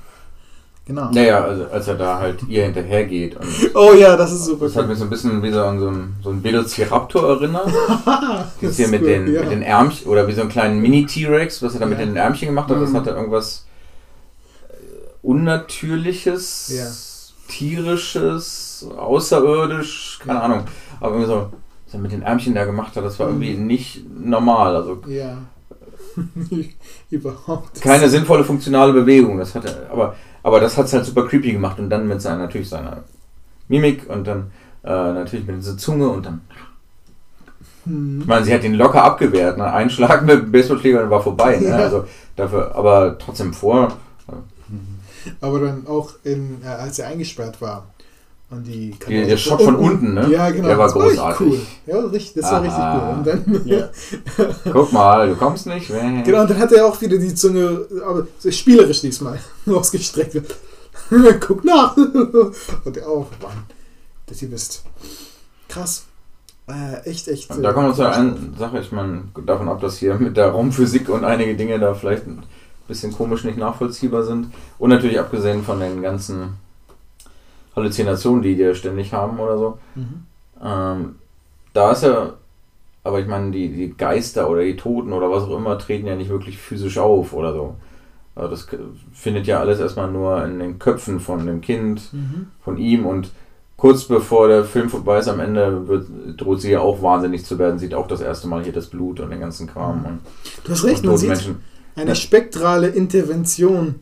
Genau. Naja, also als er da halt ihr hinterhergeht und Oh ja, das ist super. das hat mich so ein bisschen wie so an so ein, so ein Velociraptor erinnert. Das hier mit gut, den, ja. mit den Ärmchen, oder wie so einen kleinen Mini-T-Rex, was er da mit Ja. den Ärmchen gemacht hat, das Mhm. hatte irgendwas äh, Unnatürliches, Ja. tierisches, außerirdisch, keine. Ahnung. Aber irgendwie so, was er mit den Ärmchen da gemacht hat, das war irgendwie nicht normal. Also Ja. Überhaupt. keine sinnvolle, funktionale Bewegung. Das hatte, aber, aber das hat es halt super creepy gemacht und dann mit seiner, natürlich seiner Mimik und dann äh, natürlich mit dieser Zunge und dann Hm. Ich meine, sie hat ihn locker abgewehrt. Ne? Ein Schlag mit dem Baseballschläger und war vorbei. Ne? Ja. Also dafür, aber trotzdem vor. Aber dann auch, in, äh, als er eingesperrt war. Und die Die, der Shot von unten, ne? Ja, genau. Der war das richtig großartig. cool. Ja, richtig, das war richtig Ah. cool. Und dann, Ja. Guck mal, du kommst nicht. Weh. genau, und dann hat er auch wieder die Zunge, aber spielerisch diesmal, ausgestreckt. Guck nach. Und er auch, Mann, dass ihr wisst. Krass. Äh, echt, echt. Und da kommen wir zu einer Sache. Ich meine, davon ab, dass hier mit der Raumphysik und einige Dinge da vielleicht ein bisschen komisch nicht nachvollziehbar sind. Und natürlich abgesehen von den ganzen Halluzinationen, die die ja ständig haben oder so. Mhm. Ähm, da ist ja, aber ich meine, die, die Geister oder die Toten oder was auch immer treten ja nicht wirklich physisch auf oder so. Also das findet ja alles erstmal nur in den Köpfen von dem Kind, Mhm. von ihm und kurz bevor der Film vorbei ist, am Ende wird, droht sie ja auch wahnsinnig zu werden, sieht auch das erste Mal hier das Blut und den ganzen Kram und, Du hast recht, man sieht Menschen. eine Ja. spektrale Intervention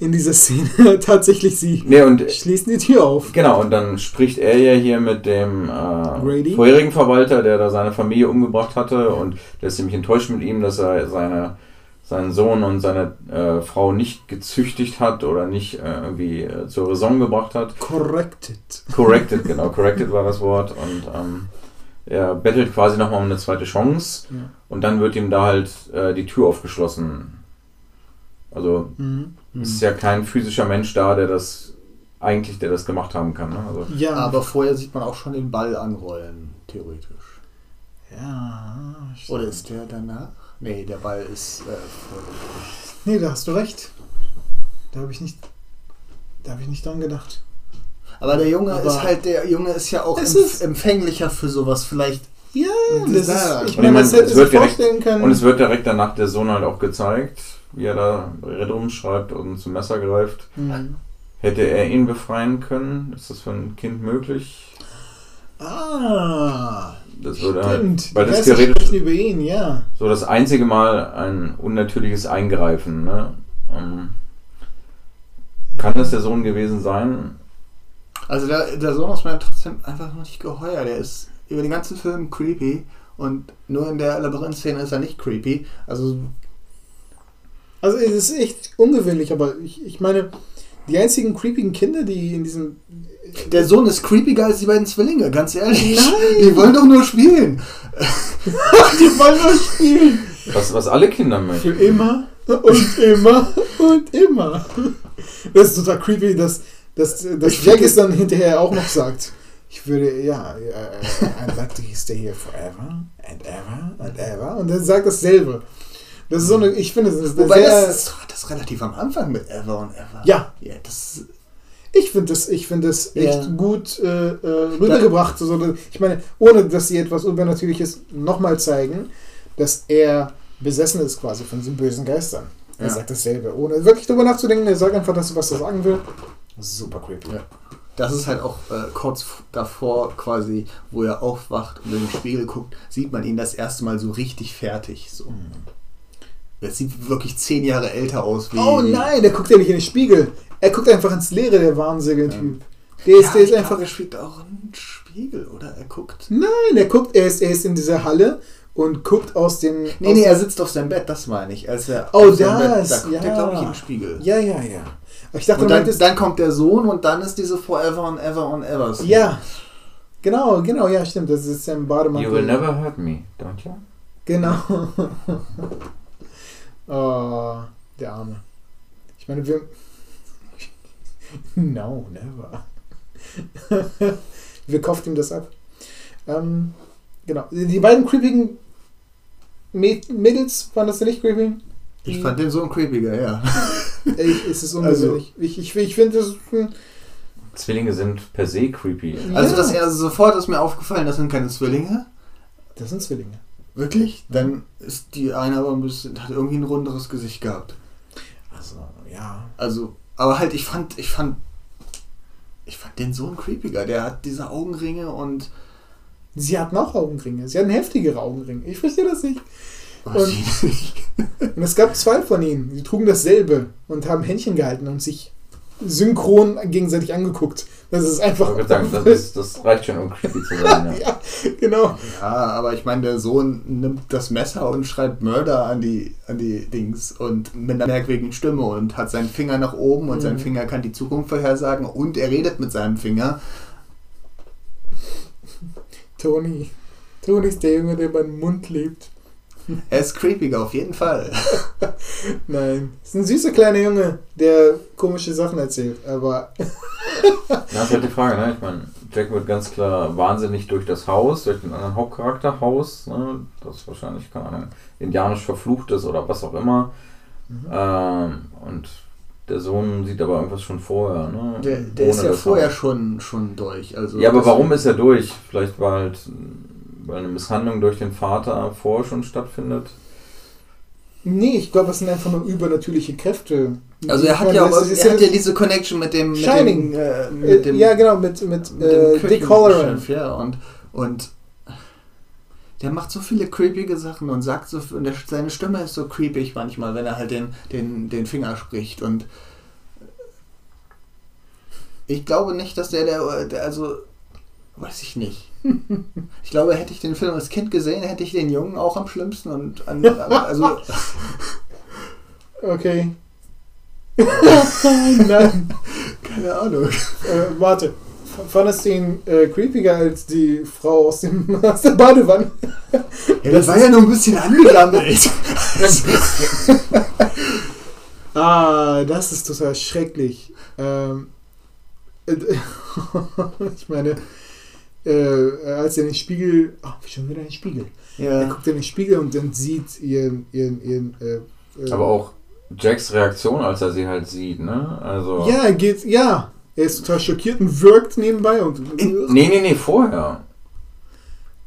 in dieser Szene. Tatsächlich, sie Nee, und schließen die Tür auf. Genau, und dann spricht er ja hier mit dem äh, vorherigen Verwalter, der da seine Familie umgebracht hatte und der ist ziemlich enttäuscht mit ihm, dass er seine, seinen Sohn und seine äh, Frau nicht gezüchtigt hat oder nicht äh, irgendwie äh, zur Raison gebracht hat. Corrected. Corrected, genau, corrected war das Wort und ähm, er bettelt quasi nochmal um eine zweite Chance Ja. und dann wird ihm da halt äh, die Tür aufgeschlossen. Also Mhm. es ist ja kein physischer Mensch da, der das eigentlich, der das gemacht haben kann. Ne? Also, Ja, Aber vorher sieht man auch schon den Ball anrollen, theoretisch. Ja. Oder ist der danach? Nee, der Ball ist äh, Nee, da hast du recht. Da habe ich nicht. Da habe ich nicht dran gedacht. Aber der Junge Aber- ist halt, der Junge ist ja auch Es empf ist- empfänglicher für sowas. Vielleicht. Ja, Das das ist- ich ich meine, das hätte wird direkt- vorstellen können. Und es wird direkt danach der Sohn halt auch gezeigt, wie er da Red rumschreibt und zum Messer greift. Mhm. Hätte er ihn befreien können? Ist das für ein Kind möglich? Ah, Das würde halt, stimmt. weil Die das theoretisch sprechen über ihn, ja. so das einzige Mal ein unnatürliches Eingreifen. Ne? Ähm, kann das der Sohn gewesen sein? Also der, der Sohn ist mir trotzdem einfach noch nicht geheuer. Der ist über den ganzen Film creepy und nur in der Labyrinth-Szene ist er nicht creepy. Also Also es ist echt ungewöhnlich, aber ich, ich meine, die einzigen creepigen Kinder, die in diesem. der Sohn ist creepiger als die beiden Zwillinge, ganz ehrlich. Nein! Die wollen doch nur spielen. Die wollen nur spielen! Was, was alle Kinder Für möchten. immer und immer und immer. Das ist total creepy, dass, dass, dass Jack es dann hinterher auch noch sagt. Ich würde, ja, äh, I'd like to stay here forever and ever and ever. Und dann sagt dasselbe. Das ist so eine, ich finde, das ist eine Wobei sehr. das das ist relativ am Anfang mit Ever und Ever. ja, Ja, das ich finde das, ich finde das echt Ja. gut äh, äh, rübergebracht. So, ich meine, ohne dass sie etwas Übernatürliches nochmal zeigen, dass er besessen ist quasi von diesen bösen Geistern. Er Ja. sagt dasselbe, ohne wirklich drüber nachzudenken. Er sagt einfach, das, was er sagen will. Super creepy. Ja. Das ist halt auch äh, kurz davor quasi, wo er aufwacht und in den Spiegel guckt, sieht man ihn das erste Mal so richtig fertig. So. Er sieht wirklich zehn Jahre älter aus. Wie Oh nein, der guckt ja nicht in den Spiegel. Er guckt einfach ins Leere, der wahnsinnige Typ. Der ist, Ja, der ist einfach. er spielt auch einen Spiegel, oder? Er guckt. Nein, er guckt, er ist, er ist in dieser Halle und guckt aus dem. Nee, aus nee, er sitzt auf seinem Bett, das meine ich. Als er Oh, das, Bett, da guckt ja. er, glaube ich, in den Spiegel. Ja, ja, ja. Ich dachte, Und dann, meintest- dann kommt der Sohn und dann ist diese Forever and Ever and Ever. Szene. Ja. Genau, genau, ja, stimmt. Das ist ein Bademantel. You will never hurt me, don't you? Genau. oh, der Arme. Ich meine, wir. No, never. wir kauft ihm das ab. Ähm, genau. Die beiden creepigen Mädels, waren das denn nicht creepy? Ich fand den so ein creepiger, ja. Ich, es ist unbesondlich. Also, ich ich, ich finde das. Zwillinge sind per se creepy. Also, ja. das erste sofort ist mir aufgefallen, das sind keine Zwillinge. Das sind Zwillinge. Wirklich? Dann ist die eine aber ein bisschen, hat irgendwie ein runderes Gesicht gehabt. Also, ja. Also, aber halt, ich fand, ich fand, ich fand den so ein creepiger. Der hat diese Augenringe und. Sie hatten auch Augenringe. Sie hatten heftigere Augenringe. Ich verstehe das nicht. Und, und, es gab zwei von ihnen. Sie trugen dasselbe und haben Händchen gehalten und sich synchron gegenseitig angeguckt. Das ist einfach. Ich sagen, das, ist, das reicht schon, um creepy zu sein. Ja. ja, genau. Ja, aber ich meine, der Sohn nimmt das Messer und schreibt Mörder an die, an die Dings und mit einer merkwürdigen Stimme und hat seinen Finger nach oben und mhm. sein Finger kann die Zukunft vorhersagen und er redet mit seinem Finger. Toni. Toni ist der Junge, der beim Mund lebt. Er ist creepiger, auf jeden Fall. Nein. Ist ein süßer kleiner Junge, der komische Sachen erzählt, aber. das ist halt die Frage, ne? Ich meine, Jack wird ganz klar wahnsinnig durch das Haus, durch den anderen Hauptcharakter Haus, ne? Das wahrscheinlich, keine Ahnung, indianisch verflucht ist oder was auch immer. Mhm. Ähm, und der Sohn sieht aber irgendwas schon vorher, ne? Der, der ist ja vorher schon, schon durch. Also ja, aber warum ist er durch? Vielleicht war halt weil eine Misshandlung durch den Vater vorher schon stattfindet? Nee, ich glaube, es sind einfach nur übernatürliche Kräfte. Also er hat ja auch er ja hat ja diese Connection mit dem Shining. Mit dem, äh, mit dem, ja, genau, mit, mit, mit äh, Dick Halloran. Ja, und, und der macht so viele creepige Sachen und sagt so, und der, seine Stimme ist so creepig manchmal, wenn er halt den, den, den Finger spricht. Und ich glaube nicht, dass der, der, der also, weiß ich nicht. Ich glaube, hätte ich den Film als Kind gesehen, hätte ich den Jungen auch am schlimmsten und an, also. Okay. Nein. Keine Ahnung. Äh, warte. Fandest du ihn äh, creepiger als die Frau aus, dem, aus der Badewanne? Ja, das, das war ja nur ein bisschen angegammelt. ah, das ist total schrecklich. Ähm, ich meine, äh, als er in den Spiegel, ach, schon wieder in den Spiegel. Ja. Er guckt in den Spiegel und dann sieht ihren, ihren, ihren äh, äh, Aber auch Jacks Reaktion, als er sie halt sieht, ne? Also. Ja, er geht, ja. Er ist total schockiert und wirkt nebenbei und. In, nee, nee, nee, vorher.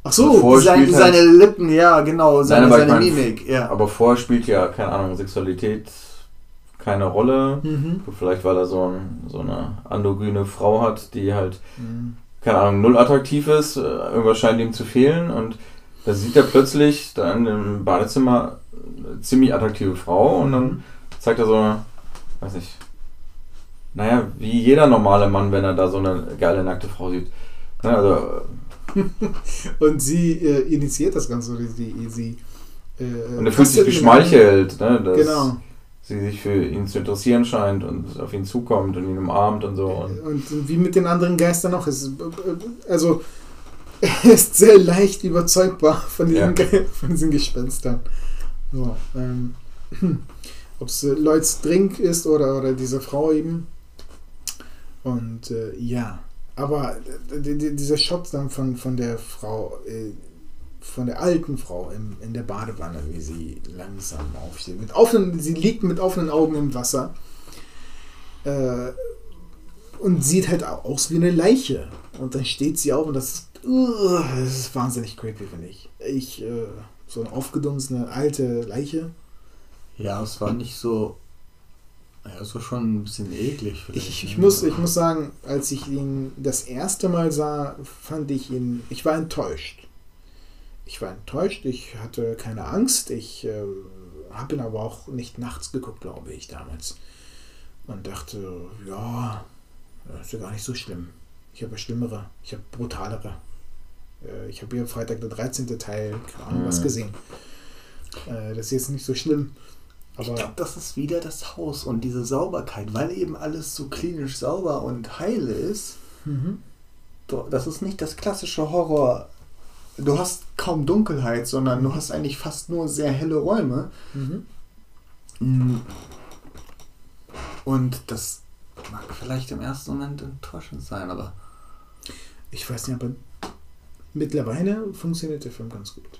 Ach so, also seine, halt, seine Lippen, ja, genau, seine, Nein, seine Mimik, ja. Aber vorher spielt ja, keine Ahnung, Sexualität keine Rolle. Mhm. Vielleicht, weil er so, ein, so eine androgyne Frau hat, die halt mhm keine Ahnung, null attraktiv ist, äh, irgendwas scheint ihm zu fehlen und da sieht er plötzlich da in dem Badezimmer eine ziemlich attraktive Frau und dann mhm. zeigt er so, weiß nicht, naja, wie jeder normale Mann, wenn er da so eine geile nackte Frau sieht. Ja, also, und sie äh, initiiert das Ganze, sie, sie äh, und er fühlt sich geschmeichelt, ne, dass genau. Sie sich für ihn zu interessieren scheint und auf ihn zukommt und ihn umarmt und so. Und, und wie mit den anderen Geistern auch. Es also er ist sehr leicht überzeugbar von diesen, ja. von diesen Gespenstern. So, ähm, Ob es äh, Lloyds Drink ist oder, oder diese Frau eben. Und äh, ja, aber dieser Shot dann von, von der Frau, äh, von der alten Frau im, in der Badewanne, wie sie langsam aufsteht. Mit offenen, sie liegt mit offenen Augen im Wasser. Äh, und sieht halt aus wie eine Leiche. Und dann steht sie auf und das, uh, das ist wahnsinnig creepy, finde ich. Ich, äh, so eine aufgedunsene alte Leiche. Ja, es war nicht so. Ja, es war schon ein bisschen eklig. Ich, ich, ne? muss, ich muss sagen, als ich ihn das erste Mal sah, fand ich ihn. Ich war enttäuscht. Ich war enttäuscht, ich hatte keine Angst. Ich äh, habe ihn aber auch nicht nachts geguckt, glaube ich, damals. Und dachte, ja, das ist ja gar nicht so schlimm. Ich habe ja schlimmere, ich habe brutalere. Äh, ich habe hier Freitag der 13. Teil, keine Ahnung, was mhm. gesehen. Äh, das ist jetzt nicht so schlimm. Aber ich glaube, das ist wieder das Haus und diese Sauberkeit, weil eben alles so klinisch sauber und heile ist. Mhm. Das ist nicht das klassische Horror. Du hast kaum Dunkelheit, sondern du hast eigentlich fast nur sehr helle Räume. Mhm. Und das mag vielleicht im ersten Moment enttäuschend sein, aber. Ich weiß nicht, aber mittlerweile funktioniert der Film ganz gut.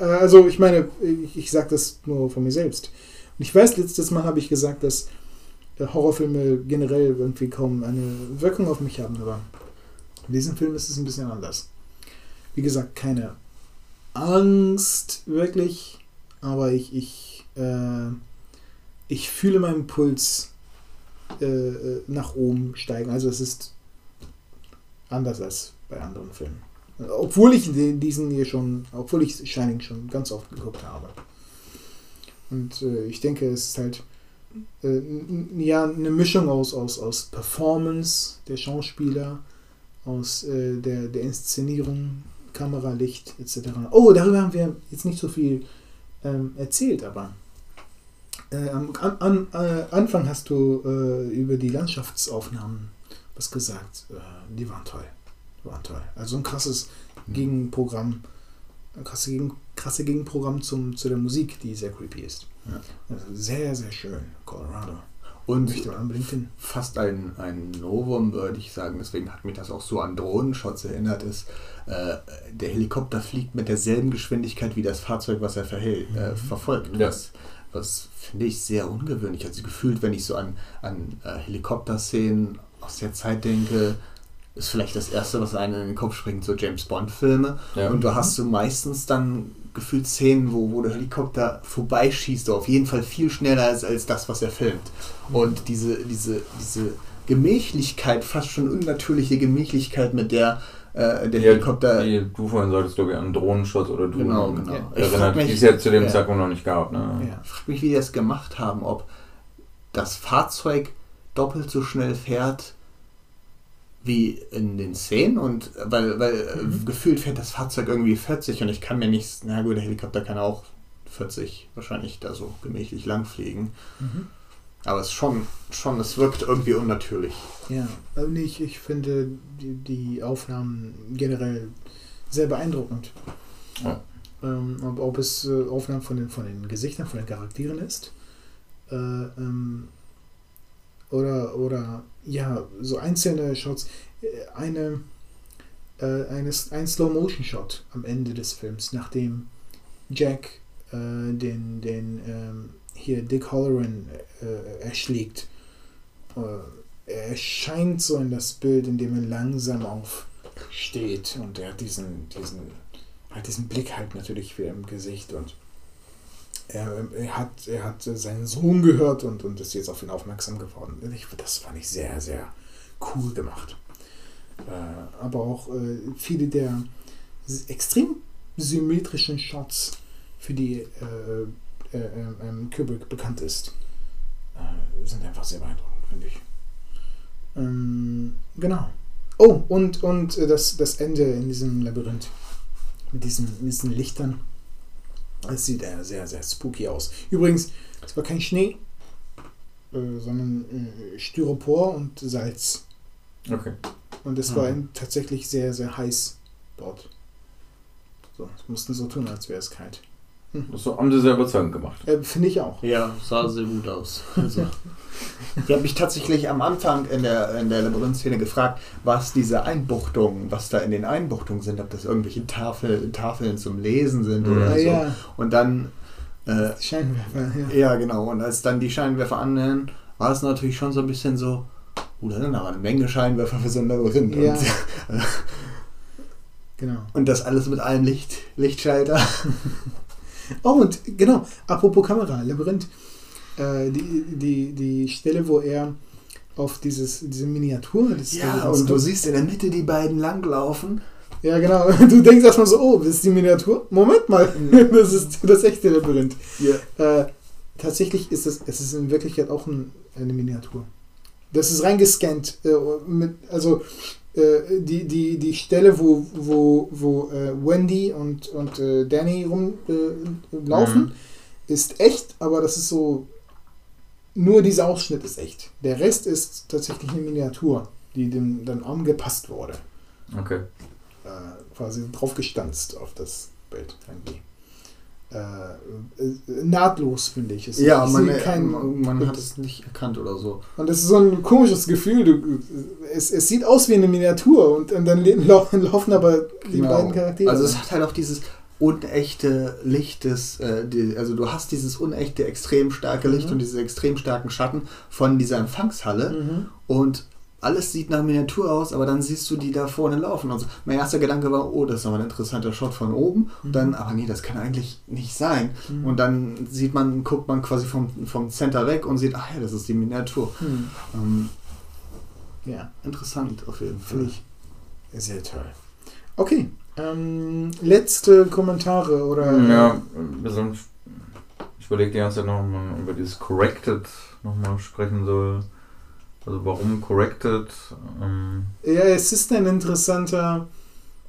Also ich meine, ich, ich sage das nur von mir selbst. Und ich weiß, letztes Mal habe ich gesagt, dass Horrorfilme generell irgendwie kaum eine Wirkung auf mich haben, aber in diesem Film ist es ein bisschen anders. Wie gesagt, keine Angst wirklich, aber ich, ich, äh, ich fühle meinen Puls äh, äh nach oben steigen. Also es ist anders als bei anderen Filmen. Obwohl ich diesen hier schon, obwohl ich Shining schon ganz oft geguckt habe. Und äh, ich denke, es ist halt äh, ja eine Mischung aus, aus, aus Performance der Schauspieler, aus äh, der, der Inszenierung, Kameralicht etc. Oh, darüber haben wir jetzt nicht so viel ähm, erzählt, aber äh, am an, äh, Anfang hast du äh, über die Landschaftsaufnahmen was gesagt. die waren toll war toll. Also ein krasses mhm. Gegenprogramm, ein krasse, Gegen, krasse Gegenprogramm zum, zu der Musik, die sehr creepy ist. Ja. Also sehr, sehr schön, Colorado. Und fast ein, ein Novum, würde ich sagen, deswegen hat mich das auch so an Drohnenshots erinnert, ist, äh, der Helikopter fliegt mit derselben Geschwindigkeit wie das Fahrzeug, was er verhält, äh, mhm. verfolgt. Ja. Was, was finde ich sehr ungewöhnlich. Also gefühlt, wenn ich so an, an äh, Helikopterszenen aus der Zeit denke, ist vielleicht das Erste, was einem in den Kopf springt, so James Bond-Filme. Ja. Und du hast so meistens dann gefühlt Szenen, wo, wo der Helikopter vorbeischießt, auf jeden Fall viel schneller als, als das, was er filmt. Und diese, diese, diese Gemächlichkeit, fast schon unnatürliche Gemächlichkeit, mit der äh, der ja, Helikopter. Die, du vorhin solltest, glaube ich, an Drohnenschutz oder Drohnen genau, genau. Ja. erinnert, die es ja zu dem ja. Zeitpunkt noch nicht gab. Ne? Ja. Ich frage mich, wie die das gemacht haben, ob das Fahrzeug doppelt so schnell fährt wie in den Szenen und weil, weil äh, mhm. gefühlt fährt das Fahrzeug irgendwie 40 und ich kann mir nicht, na gut, der Helikopter kann auch 40 wahrscheinlich da so gemächlich lang fliegen. Mhm. Aber es schon, schon, es wirkt irgendwie unnatürlich. Ja, also ich, ich finde die, die Aufnahmen generell sehr beeindruckend. Ja. Ähm, ob, ob, es äh, Aufnahmen von den, von den Gesichtern, von den Charakteren ist. Äh, ähm, oder, oder ja, so einzelne Shots. Äh, eine, äh, eines, ein Slow-Motion-Shot am Ende des Films, nachdem Jack äh, den, den ähm, hier Dick Halloran äh, erschlägt. Äh, er erscheint so in das Bild, in dem er langsam aufsteht und er hat diesen, diesen, hat diesen Blick halt natürlich wieder im Gesicht und er, er, hat, er hat seinen Sohn gehört und, und ist jetzt auf ihn aufmerksam geworden. Ich, das fand ich sehr, sehr cool gemacht. Äh, aber auch äh, viele der extrem symmetrischen Shots, für die äh, äh, äh ähm, Kubrick bekannt ist, äh, sind einfach sehr beeindruckend, finde ich. Ähm, genau. Oh, und, und das, das Ende in diesem Labyrinth mit diesen, mit diesen Lichtern es sieht äh, sehr, sehr spooky aus. Übrigens, es war kein Schnee, äh, sondern äh, Styropor und Salz. Okay. Und es war mhm. tatsächlich sehr, sehr heiß dort. So, es mussten so tun, als wäre es kalt. Das haben sie sehr überzeugend gemacht. Äh, Finde ich auch. Ja, sah sehr gut aus. Also, ich habe mich tatsächlich am Anfang in der, in der Labyrinth-Szene gefragt, was diese Einbuchtungen, was da in den Einbuchtungen sind, ob das irgendwelche Tafel, Tafeln zum Lesen sind oder ja, so. Ja. Und dann. Äh, Scheinwerfer, ja. Ja, genau. Und als dann die Scheinwerfer annähern, war es natürlich schon so ein bisschen so, oh, da sind aber eine Menge Scheinwerfer für so ein Labyrinth. Ja. Und, genau. Und das alles mit einem Licht, Lichtschalter. Oh, und genau, apropos Kamera, Labyrinth. Äh, die, die, die Stelle, wo er auf dieses, diese Miniatur. ja, und du siehst in der Mitte die beiden langlaufen. Ja, genau. Du denkst erstmal so, oh, das ist die Miniatur. Moment mal, das ist das echte Labyrinth. Yeah. Äh, tatsächlich ist es, es ist in Wirklichkeit auch ein, eine Miniatur. Das ist reingescannt. Äh, mit, also äh, die, die, die Stelle, wo, wo, wo äh, Wendy und, und äh, Danny rumlaufen, mhm. ist echt, aber das ist so. Nur dieser Ausschnitt ist echt. Der Rest ist tatsächlich eine Miniatur, die dem dann angepasst wurde. Okay. Äh, quasi draufgestanzt auf das Bild irgendwie. Äh, nahtlos, finde ich. Es, Ja, man, man hat es nicht erkannt oder so. Und das ist so ein komisches Gefühl. Du, es, es sieht aus wie eine Miniatur und, und dann le- lau- laufen aber die Genau. beiden Charaktere. Also es hat halt auch dieses unechte Licht des, äh, die, also du hast dieses unechte, extrem starke Licht Mhm. und diese extrem starken Schatten von dieser Empfangshalle mhm. und alles sieht nach Miniatur aus, aber dann siehst du die da vorne laufen. Und so. Mein erster Gedanke war, oh, das ist aber ein interessanter Shot von oben. Mhm. Und dann, aber nee, das kann eigentlich nicht sein. Mhm. Und dann sieht man, guckt man quasi vom, vom Center weg und sieht, ach ja, das ist die Miniatur. Hm. Ähm, Ja, interessant auf jeden Fall. finde ich sehr toll. Okay, ähm, letzte Kommentare oder. Ja, wir sollen, ich überlege die ganze Zeit noch, ob man über dieses Corrected nochmal sprechen soll. Also warum Corrected? Ähm, Ja, es ist ein interessanter.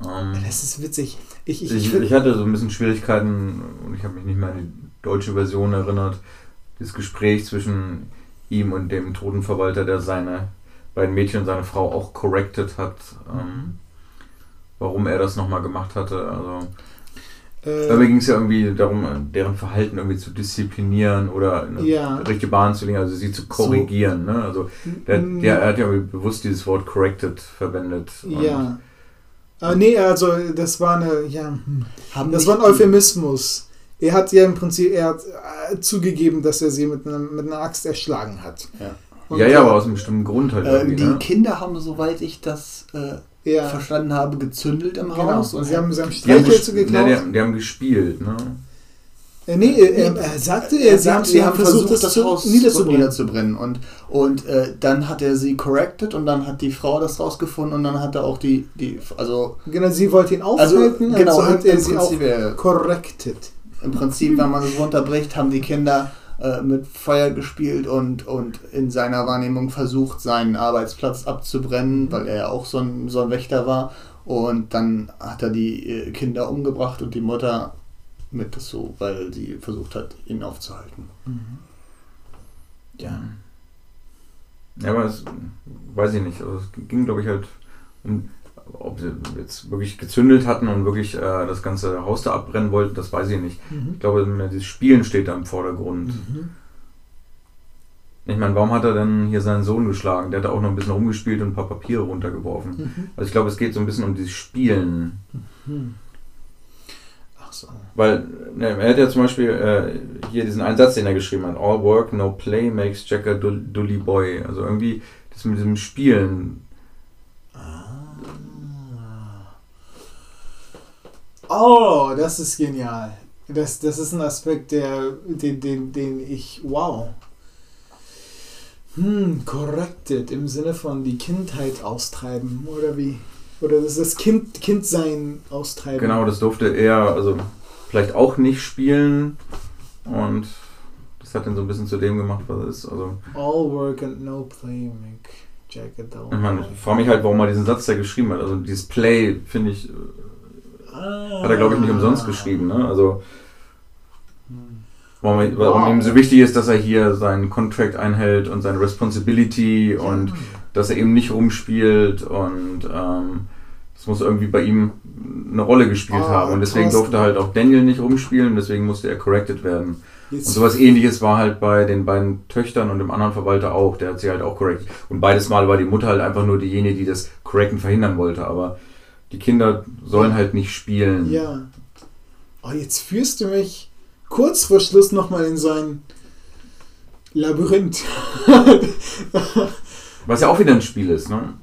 ähm, Das ist witzig. Ich, ich, ich, ich, hatte so ein bisschen Schwierigkeiten und ich habe mich nicht mehr an die deutsche Version erinnert. Das Gespräch zwischen ihm und dem Totenverwalter, der seine beiden Mädchen und seine Frau auch corrected hat. Ähm, warum er das nochmal gemacht hatte. Also Dabei ging es ja irgendwie darum, deren Verhalten irgendwie zu disziplinieren oder in eine Ja. richtige Bahn zu legen, also sie zu korrigieren. Ne? Also der, der, er hat ja bewusst dieses Wort corrected verwendet. Ja. Ah, nee, also das war eine. Ja, hm. Haben das war ein Euphemismus. Er hat ja im Prinzip er hat, äh, zugegeben, dass er sie mit einer, mit einer Axt erschlagen hat. Ja. Und, ja, ja, äh, aber aus einem bestimmten Grund halt Äh, irgendwie. die ne? Kinder haben, soweit ich das äh, ja, verstanden habe, gezündelt im genau. Haus. Und sie haben, sie haben Streichhölzer geklaut. ja, die, die haben gespielt. Ne? Äh, nee, er, er sagte, er, sie haben, sie haben versucht, das das zu, Haus niederzubrennen. niederzubrennen. Und, und äh, dann hat er sie corrected und dann hat die Frau das rausgefunden und dann hat er auch die, die also, Genau, sie wollte ihn also aufhalten, also, genau, hat er sie auch äh, corrected. im Prinzip, wenn man es runterbricht, haben die Kinder äh, mit Feuer gespielt und, und in seiner Wahrnehmung versucht, seinen Arbeitsplatz abzubrennen, weil er ja auch so ein, so ein Wächter war. Und dann hat er die äh, Kinder umgebracht und die Mutter mit dazu, weil sie versucht hat, ihn aufzuhalten. Ja. Ja, aber es weiß ich nicht. Also es ging, glaube ich, halt um, ob sie jetzt wirklich gezündelt hatten und wirklich äh, das ganze Haus da abbrennen wollten, das weiß ich nicht. Mhm. Ich glaube, dieses Spielen steht da im Vordergrund. Mhm. Ich meine, warum hat er denn hier seinen Sohn geschlagen? Der hat da auch noch ein bisschen rumgespielt und ein paar Papiere runtergeworfen. Mhm. Also ich glaube, es geht so ein bisschen um dieses Spielen. Mhm. Ach so. Weil ne, er hat ja zum Beispiel äh, hier diesen einen Satz, den er geschrieben hat. All work, no play makes Jack a dully boy. Also irgendwie das mit diesem Spielen. Oh, das ist genial. Das, das ist ein Aspekt, der, den, den, den ich. Wow. Hm, corrected im Sinne von die Kindheit austreiben, oder wie? Oder das ist das kind, Kindsein austreiben. Genau, das durfte er also vielleicht auch nicht spielen. Und das hat ihn so ein bisschen zu dem gemacht, was er ist. Also All work and no play make Jack a dull ich meine, ich frage mich halt, warum er diesen Satz da geschrieben hat. Also dieses Play, finde ich, Ah. hat er glaube ich nicht umsonst geschrieben. Ne? Also Hm. warum, er- warum Wow. ihm so wichtig ist, dass er hier seinen Contract einhält und seine Responsibility und dass er eben nicht rumspielt und ähm, das muss irgendwie bei ihm eine Rolle gespielt Ah, haben und deswegen Thorsten. durfte halt auch Daniel nicht rumspielen, deswegen musste er corrected werden. Jetzt Und sowas ähnliches war halt bei den beiden Töchtern und dem anderen Verwalter auch, der hat sie halt auch corrected. Und beides Mal war die Mutter halt einfach nur diejenige, die das Correcten verhindern wollte, aber die Kinder sollen halt nicht spielen. Ja. Oh, jetzt führst du mich kurz vor Schluss nochmal in so ein Labyrinth. Was ja auch wieder ein Spiel ist, ne?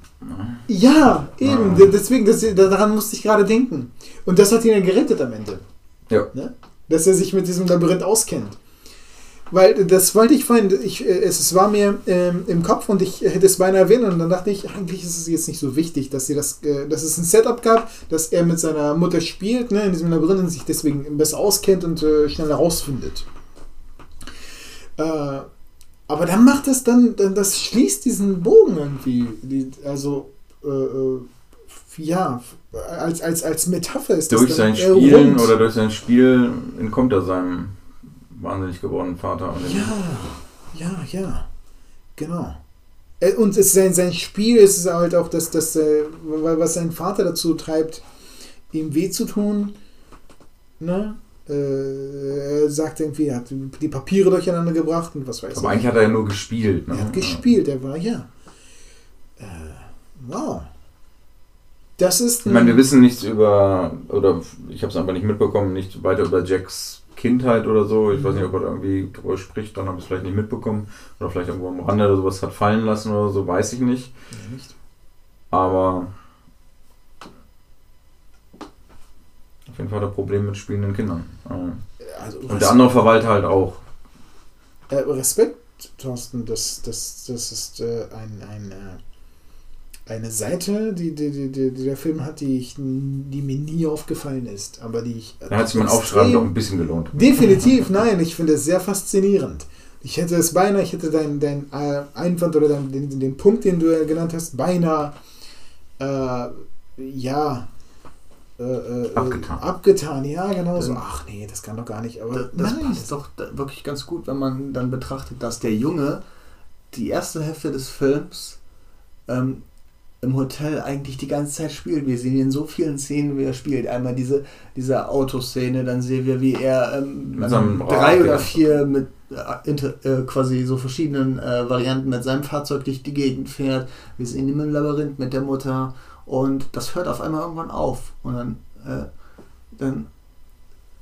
ja, eben. Ah. Deswegen, das, daran musste ich gerade denken. Und das hat ihn ja gerettet am Ende. Ja. Ne? Dass er sich mit diesem Labyrinth auskennt. Weil das wollte ich vorhin, ich, äh, es, war mir ähm, im Kopf und ich hätte es beinahe erwähnt und dann dachte ich, eigentlich ist es jetzt nicht so wichtig, dass, sie das, äh, dass es ein Setup gab, dass er mit seiner Mutter spielt, ne, in diesem Labyrinth und sich deswegen besser auskennt und äh, schneller rausfindet. Äh, aber dann macht das dann, dann, das schließt diesen Bogen irgendwie. Die, also, äh, äh, ja, als, als, als Metapher ist Durch das sein dann eher Spielen oder durch sein Spiel entkommt er seinem wahnsinnig gewordenen Vater. Ja, ja, ja. Genau. Äh, Und es, sein, sein Spiel ist es halt auch, dass, dass äh, was sein Vater dazu treibt, ihm weh zu tun. Ne? äh, er sagt irgendwie, er hat die Papiere durcheinander gebracht und was weiß Aber eigentlich hat er ja nur gespielt. Ne? Er hat gespielt, er war ja. Wow. Das ist. Ich meine, wir wissen nichts über, oder ich habe es einfach nicht mitbekommen, nicht weiter über Jacks Kindheit oder so. Ich weiß nicht, ob er irgendwie drüber spricht, dann habe ich es vielleicht nicht mitbekommen. Oder vielleicht irgendwo am Rande oder sowas hat fallen lassen oder so, weiß ich nicht. Nicht. Aber auf jeden Fall hat er Probleme mit spielenden Kindern. Also, Und der andere Verwalter halt auch. Äh, Respekt, Thorsten, das, das, das ist äh, ein, ein, äh, eine Seite, die, die, die, die, die der Film hat, die, ich, die mir nie aufgefallen ist, aber die ich. Da hat sich mein Aufschreiben doch ein bisschen gelohnt. Definitiv, nein, ich finde es sehr faszinierend. Ich hätte es beinahe, ich hätte deinen dein, äh, Einwand oder dein, den, den Punkt, den du genannt hast, beinahe, äh, ja, äh, äh, Abgetan. abgetan, ja, genau so. Ach nee, das kann doch gar nicht, aber Das, das nein, passt doch da- wirklich ganz gut, wenn man dann betrachtet, dass der Junge die erste Hälfte des Films ähm, im Hotel eigentlich die ganze Zeit spielt. Wir sehen ihn in so vielen Szenen, wie er spielt. Einmal diese, diese Autoszene, dann sehen wir, wie er ähm, Mit seinem drei Rad, oder ja. vier mit äh, inter, äh, quasi so verschiedenen äh, Varianten mit seinem Fahrzeug durch die Gegend fährt. Wir sehen ihn im Labyrinth mit der Mutter und das hört auf einmal irgendwann auf und dann, äh, dann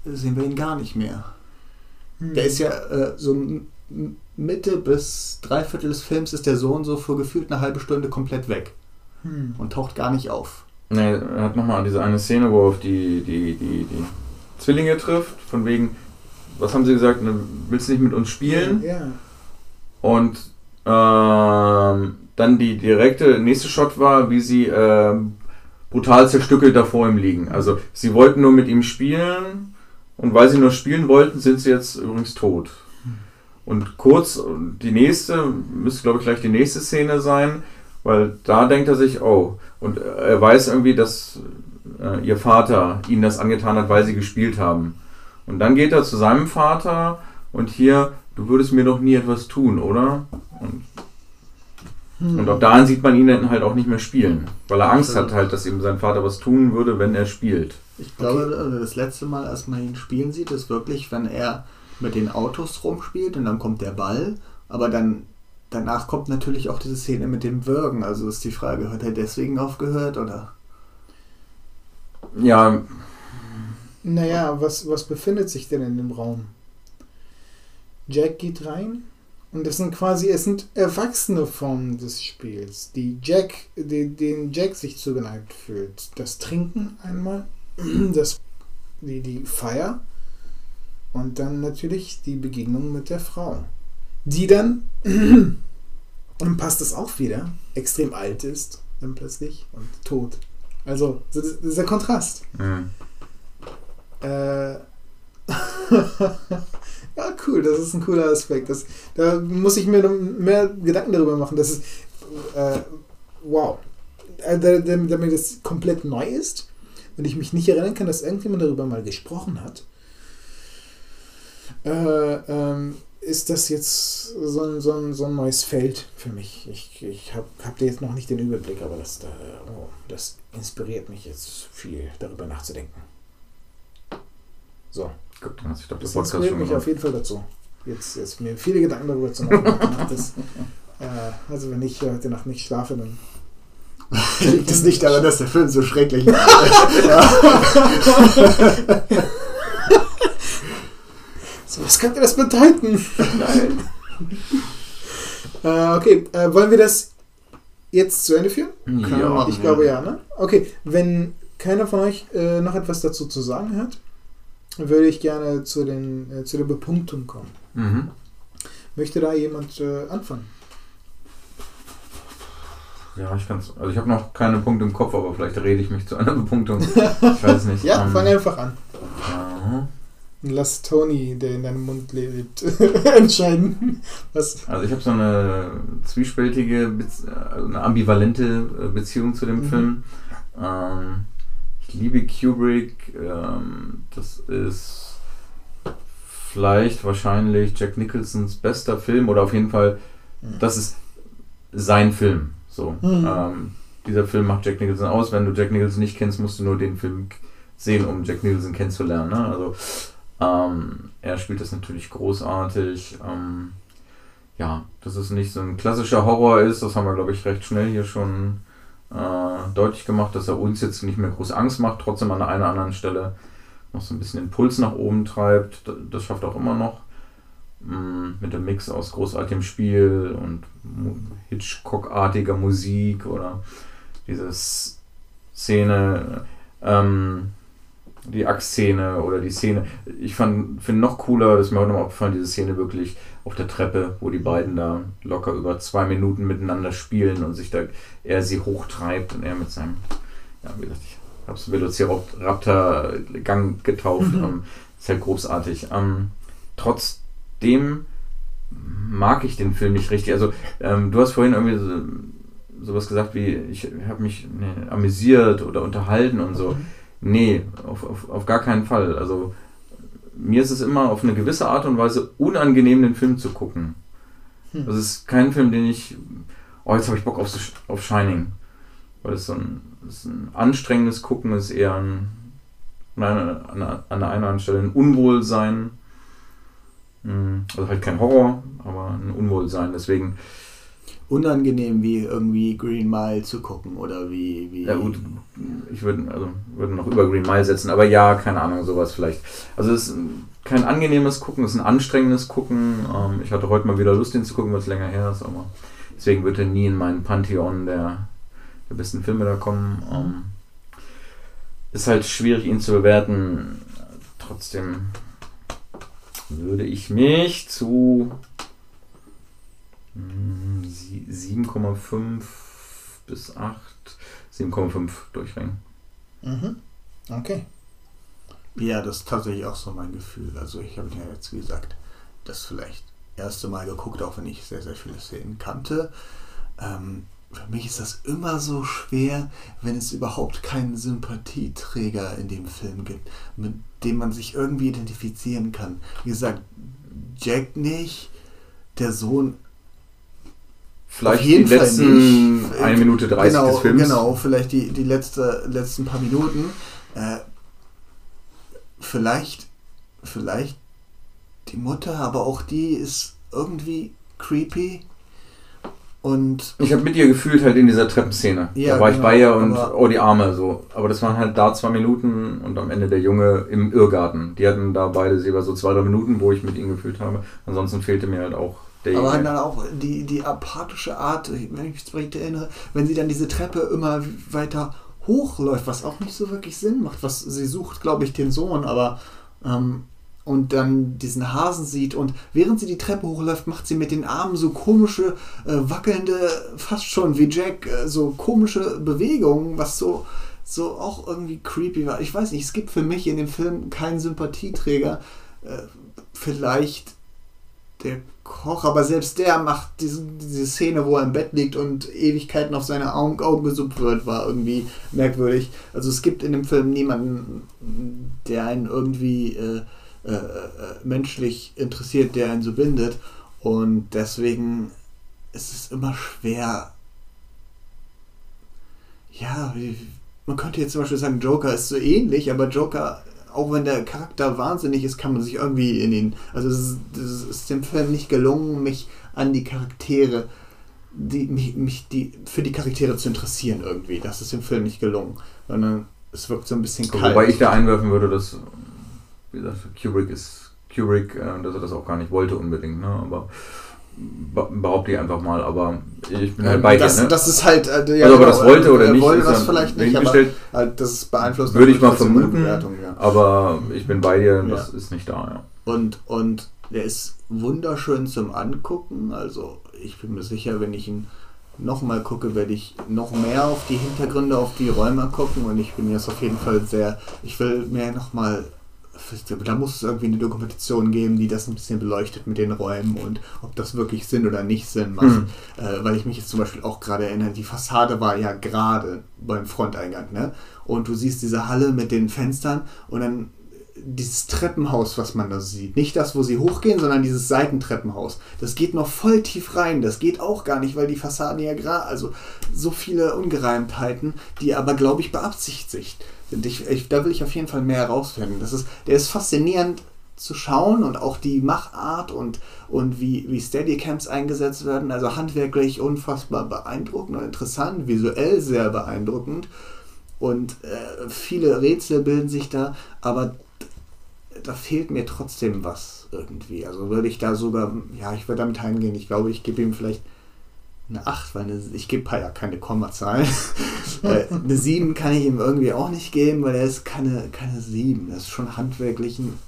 sehen wir ihn gar nicht mehr. Hm. Der ist ja äh, so Mitte bis Dreiviertel des Films ist der Sohn so für gefühlt eine halbe Stunde komplett weg Hm. und taucht gar nicht auf. Nee, er hat nochmal diese eine Szene, wo er auf die, die, die, die Zwillinge trifft, von wegen, was haben sie gesagt, ne, willst du nicht mit uns spielen? Ja. Und ähm, dann die direkte nächste Shot war, wie sie ähm, brutal zerstückelt da vor ihm liegen. Also sie wollten nur mit ihm spielen und weil sie nur spielen wollten, sind sie jetzt übrigens tot. Und kurz, die nächste, müsste glaube ich gleich die nächste Szene sein, weil da denkt er sich, oh, und er weiß irgendwie, dass äh, ihr Vater ihnen das angetan hat, weil sie gespielt haben. Und dann geht er zu seinem Vater und hier, du würdest mir doch nie etwas tun, oder? Und, Hm. und ab dahin sieht man ihn dann halt auch nicht mehr spielen, weil er Angst hat halt, dass ihm sein Vater was tun würde, wenn er spielt. Ich glaube, also das letzte Mal, als man ihn spielen sieht, ist wirklich, wenn er mit den Autos rumspielt und dann kommt der Ball, aber dann danach kommt natürlich auch diese Szene mit dem Würgen. Also ist die Frage, hat er deswegen aufgehört oder? Ja, Naja, was, was befindet sich denn in dem Raum? Jack geht rein und das sind quasi, es sind erwachsene Formen des Spiels, die Jack, die, den Jack sich zugeneigt fühlt. Das Trinken einmal, das, die, die Feier und dann natürlich die Begegnung mit der Frau, die dann, und passt das auch wieder, extrem alt ist dann plötzlich und tot. Also, so das- dieser Kontrast. hm. Äh, ja, cool, das ist ein cooler Aspekt. Das, da muss ich mir mehr Gedanken darüber machen. Das ist, äh, wow. Äh, da- da- Damit das komplett neu ist und ich mich nicht erinnern kann, dass irgendjemand darüber mal gesprochen hat, äh, ähm, ist das jetzt so ein, so, ein, so ein neues Feld für mich. Ich, ich habe hab da jetzt noch nicht den Überblick, aber das, da, oh, das inspiriert mich jetzt viel, darüber nachzudenken. So, Gut, dann hat sich doch der das Podcast inspiriert schon mich auf jeden Fall dazu. Jetzt, jetzt mir viele Gedanken darüber zu machen. das, äh, also wenn ich heute Nacht nicht schlafe, dann Liegt es nicht daran, dass der Film so schrecklich ist? So, was könnte das bedeuten? Nein. Äh, okay, äh, wollen wir das jetzt zu Ende führen? Ja. Ich glaube ja, ne? Okay, wenn keiner von euch äh, noch etwas dazu zu sagen hat, würde ich gerne zu, den, äh, zu der Bepunktung kommen. mhm. Möchte da jemand äh, anfangen? ja ich kann's. Also ich habe noch keine Punkte im Kopf, aber vielleicht rede ich mich zu einer Bepunktung. Ich weiß nicht. Ja, ähm, fang einfach an. ja. Und lass Tony, der in deinem Mund lebt, entscheiden. Was? Also ich habe so eine zwiespältige, Bez- also eine ambivalente äh, Beziehung zu dem Mhm. Film. Ähm, ich liebe Kubrick. Ähm, das ist vielleicht wahrscheinlich Jack Nicholsons bester Film oder auf jeden Fall, das ist sein Film. So. Mhm. Ähm, dieser Film macht Jack Nicholson aus. Wenn du Jack Nicholson nicht kennst, musst du nur den Film sehen, um Jack Nicholson kennenzulernen. Ne? Also, Ähm, er spielt das natürlich großartig. Ähm, ja, dass es nicht so ein klassischer Horror ist, das haben wir, glaube ich, recht schnell hier schon äh, deutlich gemacht, dass er uns jetzt nicht mehr groß Angst macht, trotzdem an der einen oder anderen Stelle noch so ein bisschen den Puls nach oben treibt. Das schafft auch immer noch. Mm, mit dem Mix aus großartigem Spiel und Hitchcock-artiger Musik oder diese Szene, ähm, die Axtszene oder die Szene. Ich finde noch cooler, das ist mir heute noch aufgefallen, diese Szene wirklich auf der Treppe, wo die beiden da locker über zwei Minuten miteinander spielen und sich da er sie hochtreibt und er mit seinem, ja, wie gesagt, ich habe es Velociraptor-Gang getauft. Mhm. Ähm, ist halt großartig. Ähm, trotzdem mag ich den Film nicht richtig. Also, ähm, du hast vorhin irgendwie so, sowas gesagt wie, ich habe mich nee, amüsiert oder unterhalten und so. Mhm. Nee, auf, auf, auf gar keinen Fall. Also, mir ist es immer auf eine gewisse Art und Weise unangenehm, den Film zu gucken. Hm. Das ist kein Film, den ich. Oh, jetzt habe ich Bock auf, auf Shining. Weil es so ein, ist ein anstrengendes Gucken ist, eher ein, an, einer, an einer einen anderen Stelle ein Unwohlsein. Hm, also halt kein Horror, aber ein Unwohlsein. Deswegen unangenehm wie irgendwie Green Mile zu gucken oder wie. wie ja, gut, ich würde also, würd noch über Green Mile setzen, aber ja, keine Ahnung, sowas vielleicht. Also, es ist kein angenehmes Gucken, es ist ein anstrengendes Gucken. Ähm, ich hatte heute mal wieder Lust, den zu gucken, weil es länger her ist, aber deswegen wird er nie in meinen Pantheon der, der besten Filme da kommen. Ähm, ist halt schwierig, ihn zu bewerten. Trotzdem würde ich mich zu 7,5 bis 8, 7,5 durchringen. Mhm. Okay. Ja, das ist tatsächlich auch so mein Gefühl. Also ich habe ja jetzt, wie gesagt, das vielleicht erste Mal geguckt, auch wenn ich sehr, sehr viele Szenen kannte. Ähm, für mich ist das immer so schwer, wenn es überhaupt keinen Sympathieträger in dem Film gibt, mit dem man sich irgendwie identifizieren kann. Wie gesagt, Jack nicht, der Sohn Vielleicht die letzten nicht. 1 Minute 30 genau, des Films. Genau, vielleicht die, die letzte, letzten paar Minuten. Äh, vielleicht, vielleicht die Mutter, aber auch die ist irgendwie creepy. Und ich habe mit ihr gefühlt halt in dieser Treppenszene. Ja, da war genau, ich bei ihr und oh die Arme so. Aber das waren halt da zwei Minuten und am Ende der Junge im Irrgarten. Die hatten da beide selber so zwei, drei Minuten, wo ich mit ihnen gefühlt habe. Ansonsten fehlte mir halt auch aber halt dann auch die, die apathische Art, wenn ich mich recht erinnere, wenn sie dann diese Treppe immer weiter hochläuft, was auch nicht so wirklich Sinn macht. Was sie sucht, glaube ich, den Sohn, aber ähm, und dann diesen Hasen sieht und während sie die Treppe hochläuft, macht sie mit den Armen so komische, äh, wackelnde, fast schon wie Jack, äh, so komische Bewegungen, was so, so auch irgendwie creepy war. Ich weiß nicht, es gibt für mich in dem Film keinen Sympathieträger. Äh, vielleicht der Koch, aber selbst der macht diese, diese Szene, wo er im Bett liegt und Ewigkeiten auf seine Augen, Augen gesuppt wird, war irgendwie merkwürdig. Also es gibt in dem Film niemanden, der einen irgendwie äh, äh, äh menschlich interessiert, der einen so bindet. Und deswegen ist es immer schwer. Ja, man könnte jetzt zum Beispiel sagen, Joker ist so ähnlich, aber Joker auch wenn der Charakter wahnsinnig ist, kann man sich irgendwie in ihn. Also es ist, es ist dem Film nicht gelungen, mich an die Charaktere, die, mich, mich die, für die Charaktere zu interessieren irgendwie. Das ist dem Film nicht gelungen. Sondern es wirkt so ein bisschen kalt. Wobei ich da einwerfen würde, dass, wie gesagt, Kubrick ist Kubrick, äh, dass er das auch gar nicht wollte unbedingt, ne? Aber behaupte ich einfach mal, aber ich bin halt bei das, dir. Ne? Das ist halt, äh, ja, also, ob er das wollte oder nicht, wollte das vielleicht nicht, aber halt, das beeinflusst würde ich mal vermuten, ja. aber ich bin bei dir, das ja. ist nicht da. Ja. Und und der ist wunderschön zum Angucken, also ich bin mir sicher, wenn ich ihn nochmal gucke, werde ich noch mehr auf die Hintergründe, auf die Räume gucken und ich bin jetzt auf jeden Fall sehr, ich will mehr nochmal da muss es irgendwie eine Dokumentation geben, die das ein bisschen beleuchtet mit den Räumen und ob das wirklich Sinn oder nicht Sinn macht. Mhm. Äh, weil ich mich jetzt zum Beispiel auch gerade erinnere, die Fassade war ja gerade beim Fronteingang, ne? Und du siehst diese Halle mit den Fenstern und dann dieses Treppenhaus, was man da sieht. Nicht das, wo sie hochgehen, sondern dieses Seitentreppenhaus. Das geht noch voll tief rein. Das geht auch gar nicht, weil die Fassaden ja gerade, also so viele Ungereimtheiten, die aber, glaube ich, beabsichtigt sind. Ich, ich, da will ich auf jeden Fall mehr herausfinden. Das ist, der ist faszinierend zu schauen und auch die Machart und, und wie, wie Steadycams eingesetzt werden. Also handwerklich unfassbar beeindruckend und interessant, visuell sehr beeindruckend. Und äh, viele Rätsel bilden sich da, aber da fehlt mir trotzdem was irgendwie. Also würde ich da sogar, ja, ich würde damit heimgehen. Ich glaube, ich gebe ihm vielleicht eine 8, weil eine, ich gebe ja keine Kommazahl. Äh, eine 7 kann ich ihm irgendwie auch nicht geben, weil er ist keine, keine 7. Das ist schon handwerklich ein.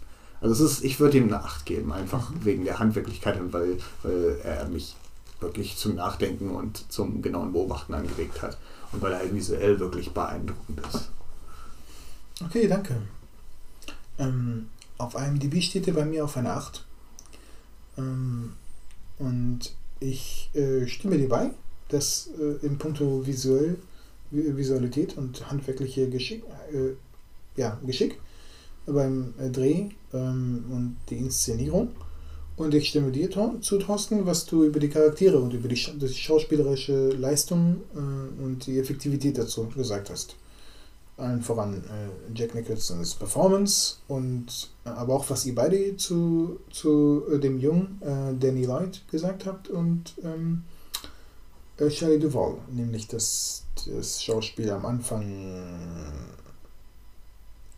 Also es ist, ich würde ihm eine 8 geben, einfach mhm. wegen der Handwerklichkeit und weil, weil er mich wirklich zum Nachdenken und zum genauen Beobachten angeregt hat. Und weil er halt visuell wirklich beeindruckend ist. Okay, danke. Ähm, auf IMDb steht er bei mir auf einer 8. Ähm, und ich äh, stimme dir bei, dass äh, in puncto visuell, Visualität und handwerkliche Geschick, äh, ja, Geschick beim äh, Dreh ähm, und die Inszenierung. Und ich stimme dir zu, Thorsten, was du über die Charaktere und über die, die schauspielerische Leistung äh, und die Effektivität dazu gesagt hast allen voran äh, Jack Nicholsons Performance und äh, aber auch was ihr beide zu, zu äh, dem jungen äh, Danny Lloyd gesagt habt und ähm, äh, Shelley Duvall, nämlich das, das Schauspiel am Anfang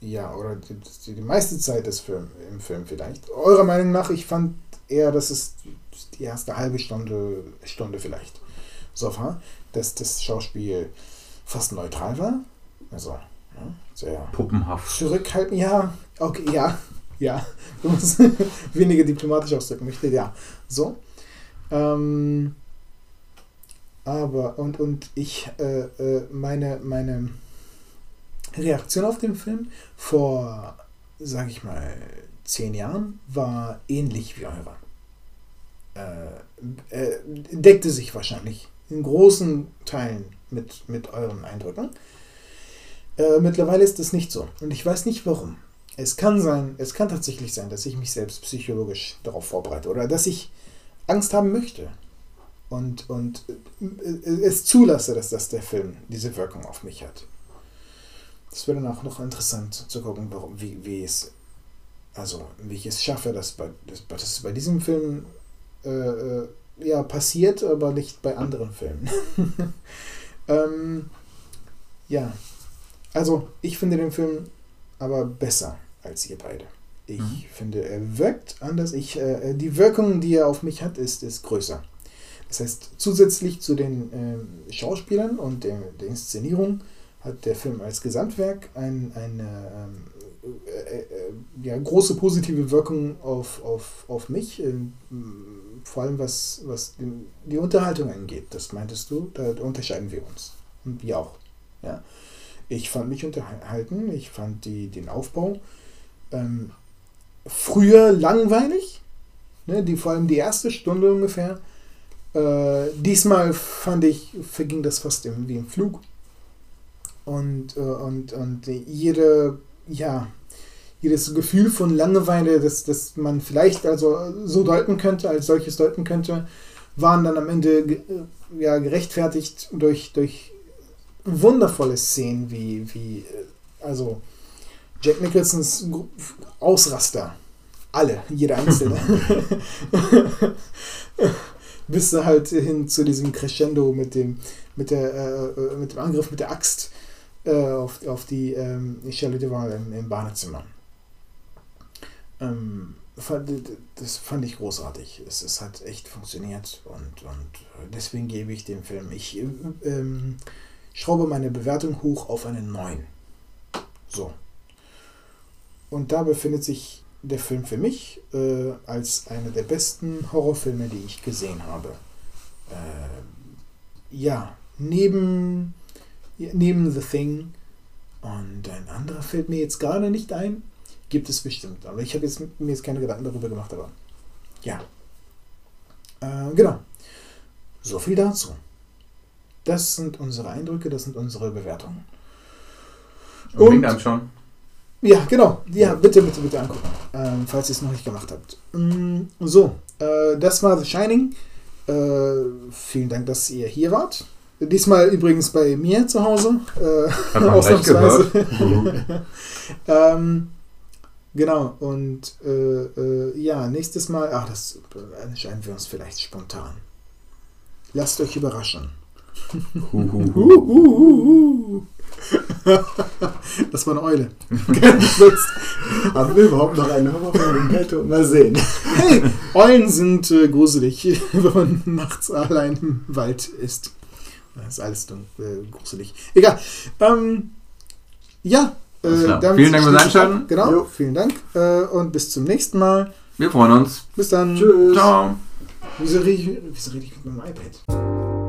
ja, oder die, die meiste Zeit des Film, im Film vielleicht. Eurer Meinung nach, ich fand eher, dass es die erste halbe Stunde, Stunde vielleicht so war, dass das Schauspiel fast neutral war also, sehr puppenhaft. Zurückhalten, ja, okay, ja, ja. Du musst weniger diplomatisch ausdrücken möchte, ja. So. Ähm, aber, und, und ich, äh, äh, meine, meine Reaktion auf den Film vor, sag ich mal, zehn Jahren war ähnlich wie eure. Äh, äh, deckte sich wahrscheinlich in großen Teilen mit, mit euren Eindrücken. Äh, mittlerweile ist das nicht so. Und ich weiß nicht warum. Es kann sein, es kann tatsächlich sein, dass ich mich selbst psychologisch darauf vorbereite oder dass ich Angst haben möchte und, und äh, es zulasse, dass das der Film diese Wirkung auf mich hat. Das wäre dann auch noch interessant zu gucken, warum, wie, wie es, also wie ich es schaffe, dass bei, dass, dass bei diesem Film äh, äh, ja passiert, aber nicht bei anderen Filmen. ähm, ja, also, ich finde den Film aber besser als ihr beide. Ich mhm. finde, er wirkt anders. Ich, äh, die Wirkung, die er auf mich hat, ist, ist größer. Das heißt, zusätzlich zu den äh, Schauspielern und der, der, Inszenierung hat der Film als Gesamtwerk ein, eine äh, äh, ja, große positive Wirkung auf, auf, auf mich, ähm, vor allem was, was die, die Unterhaltung angeht. Das meintest du, da unterscheiden wir uns. Und wir auch. Ja. Ich fand mich unterhalten, ich fand die, den Aufbau ähm, früher langweilig, ne, die, vor allem die erste Stunde ungefähr. Äh, diesmal fand ich, verging das fast wie im Flug. Und, äh, und, und jede, ja, jedes Gefühl von Langeweile, das, das man vielleicht also so deuten könnte, als solches deuten könnte, waren dann am Ende ja, gerechtfertigt durch, durch wundervolle Szenen wie, wie äh, also Jack Nicholsons Ausraster. Alle, jeder einzelne. Bis halt hin zu diesem Crescendo mit dem, mit der, äh, mit dem Angriff mit der Axt äh, auf, auf die ähm, Shelley Duvall im, im Badezimmer. Ähm, das fand ich großartig. Es, es hat echt funktioniert und, und deswegen gebe ich dem Film. Ich ähm, schraube meine Bewertung hoch auf eine 9. So. Und da befindet sich der Film für mich äh, als einer der besten Horrorfilme, die ich gesehen habe. Äh, ja, neben, neben The Thing und ein anderer fällt mir jetzt gerade nicht ein. Gibt es bestimmt, aber ich habe jetzt, mir jetzt keine Gedanken darüber gemacht, aber ja. Äh, genau. So viel dazu. Das sind unsere Eindrücke, das sind unsere Bewertungen. Und, anschauen. Ja, genau. Ja, bitte, bitte, bitte angucken, ähm, falls ihr es noch nicht gemacht habt. Mm, so, äh, das war The Shining. Äh, vielen Dank, dass ihr hier wart. Diesmal übrigens bei mir zu Hause. Äh, ausnahmsweise. ähm, Genau, und äh, äh, ja, nächstes Mal, ach, das entscheiden wir uns vielleicht spontan. Lasst euch überraschen. Das war eine Eule. Haben wir überhaupt noch eine Horrorfilm im Petto? Mal sehen. Hey, Eulen sind äh, gruselig, wenn man nachts allein im Wald ist. Das ist alles dun- äh, gruselig. Egal. Ähm, ja. Äh, Vielen Dank fürs. Einschalten. Genau, Jo. vielen Dank. Äh, und bis zum nächsten Mal. Wir freuen uns. Bis dann. Tschüss. Ciao. Wieso rede ich, wieso rede ich mit meinem iPad?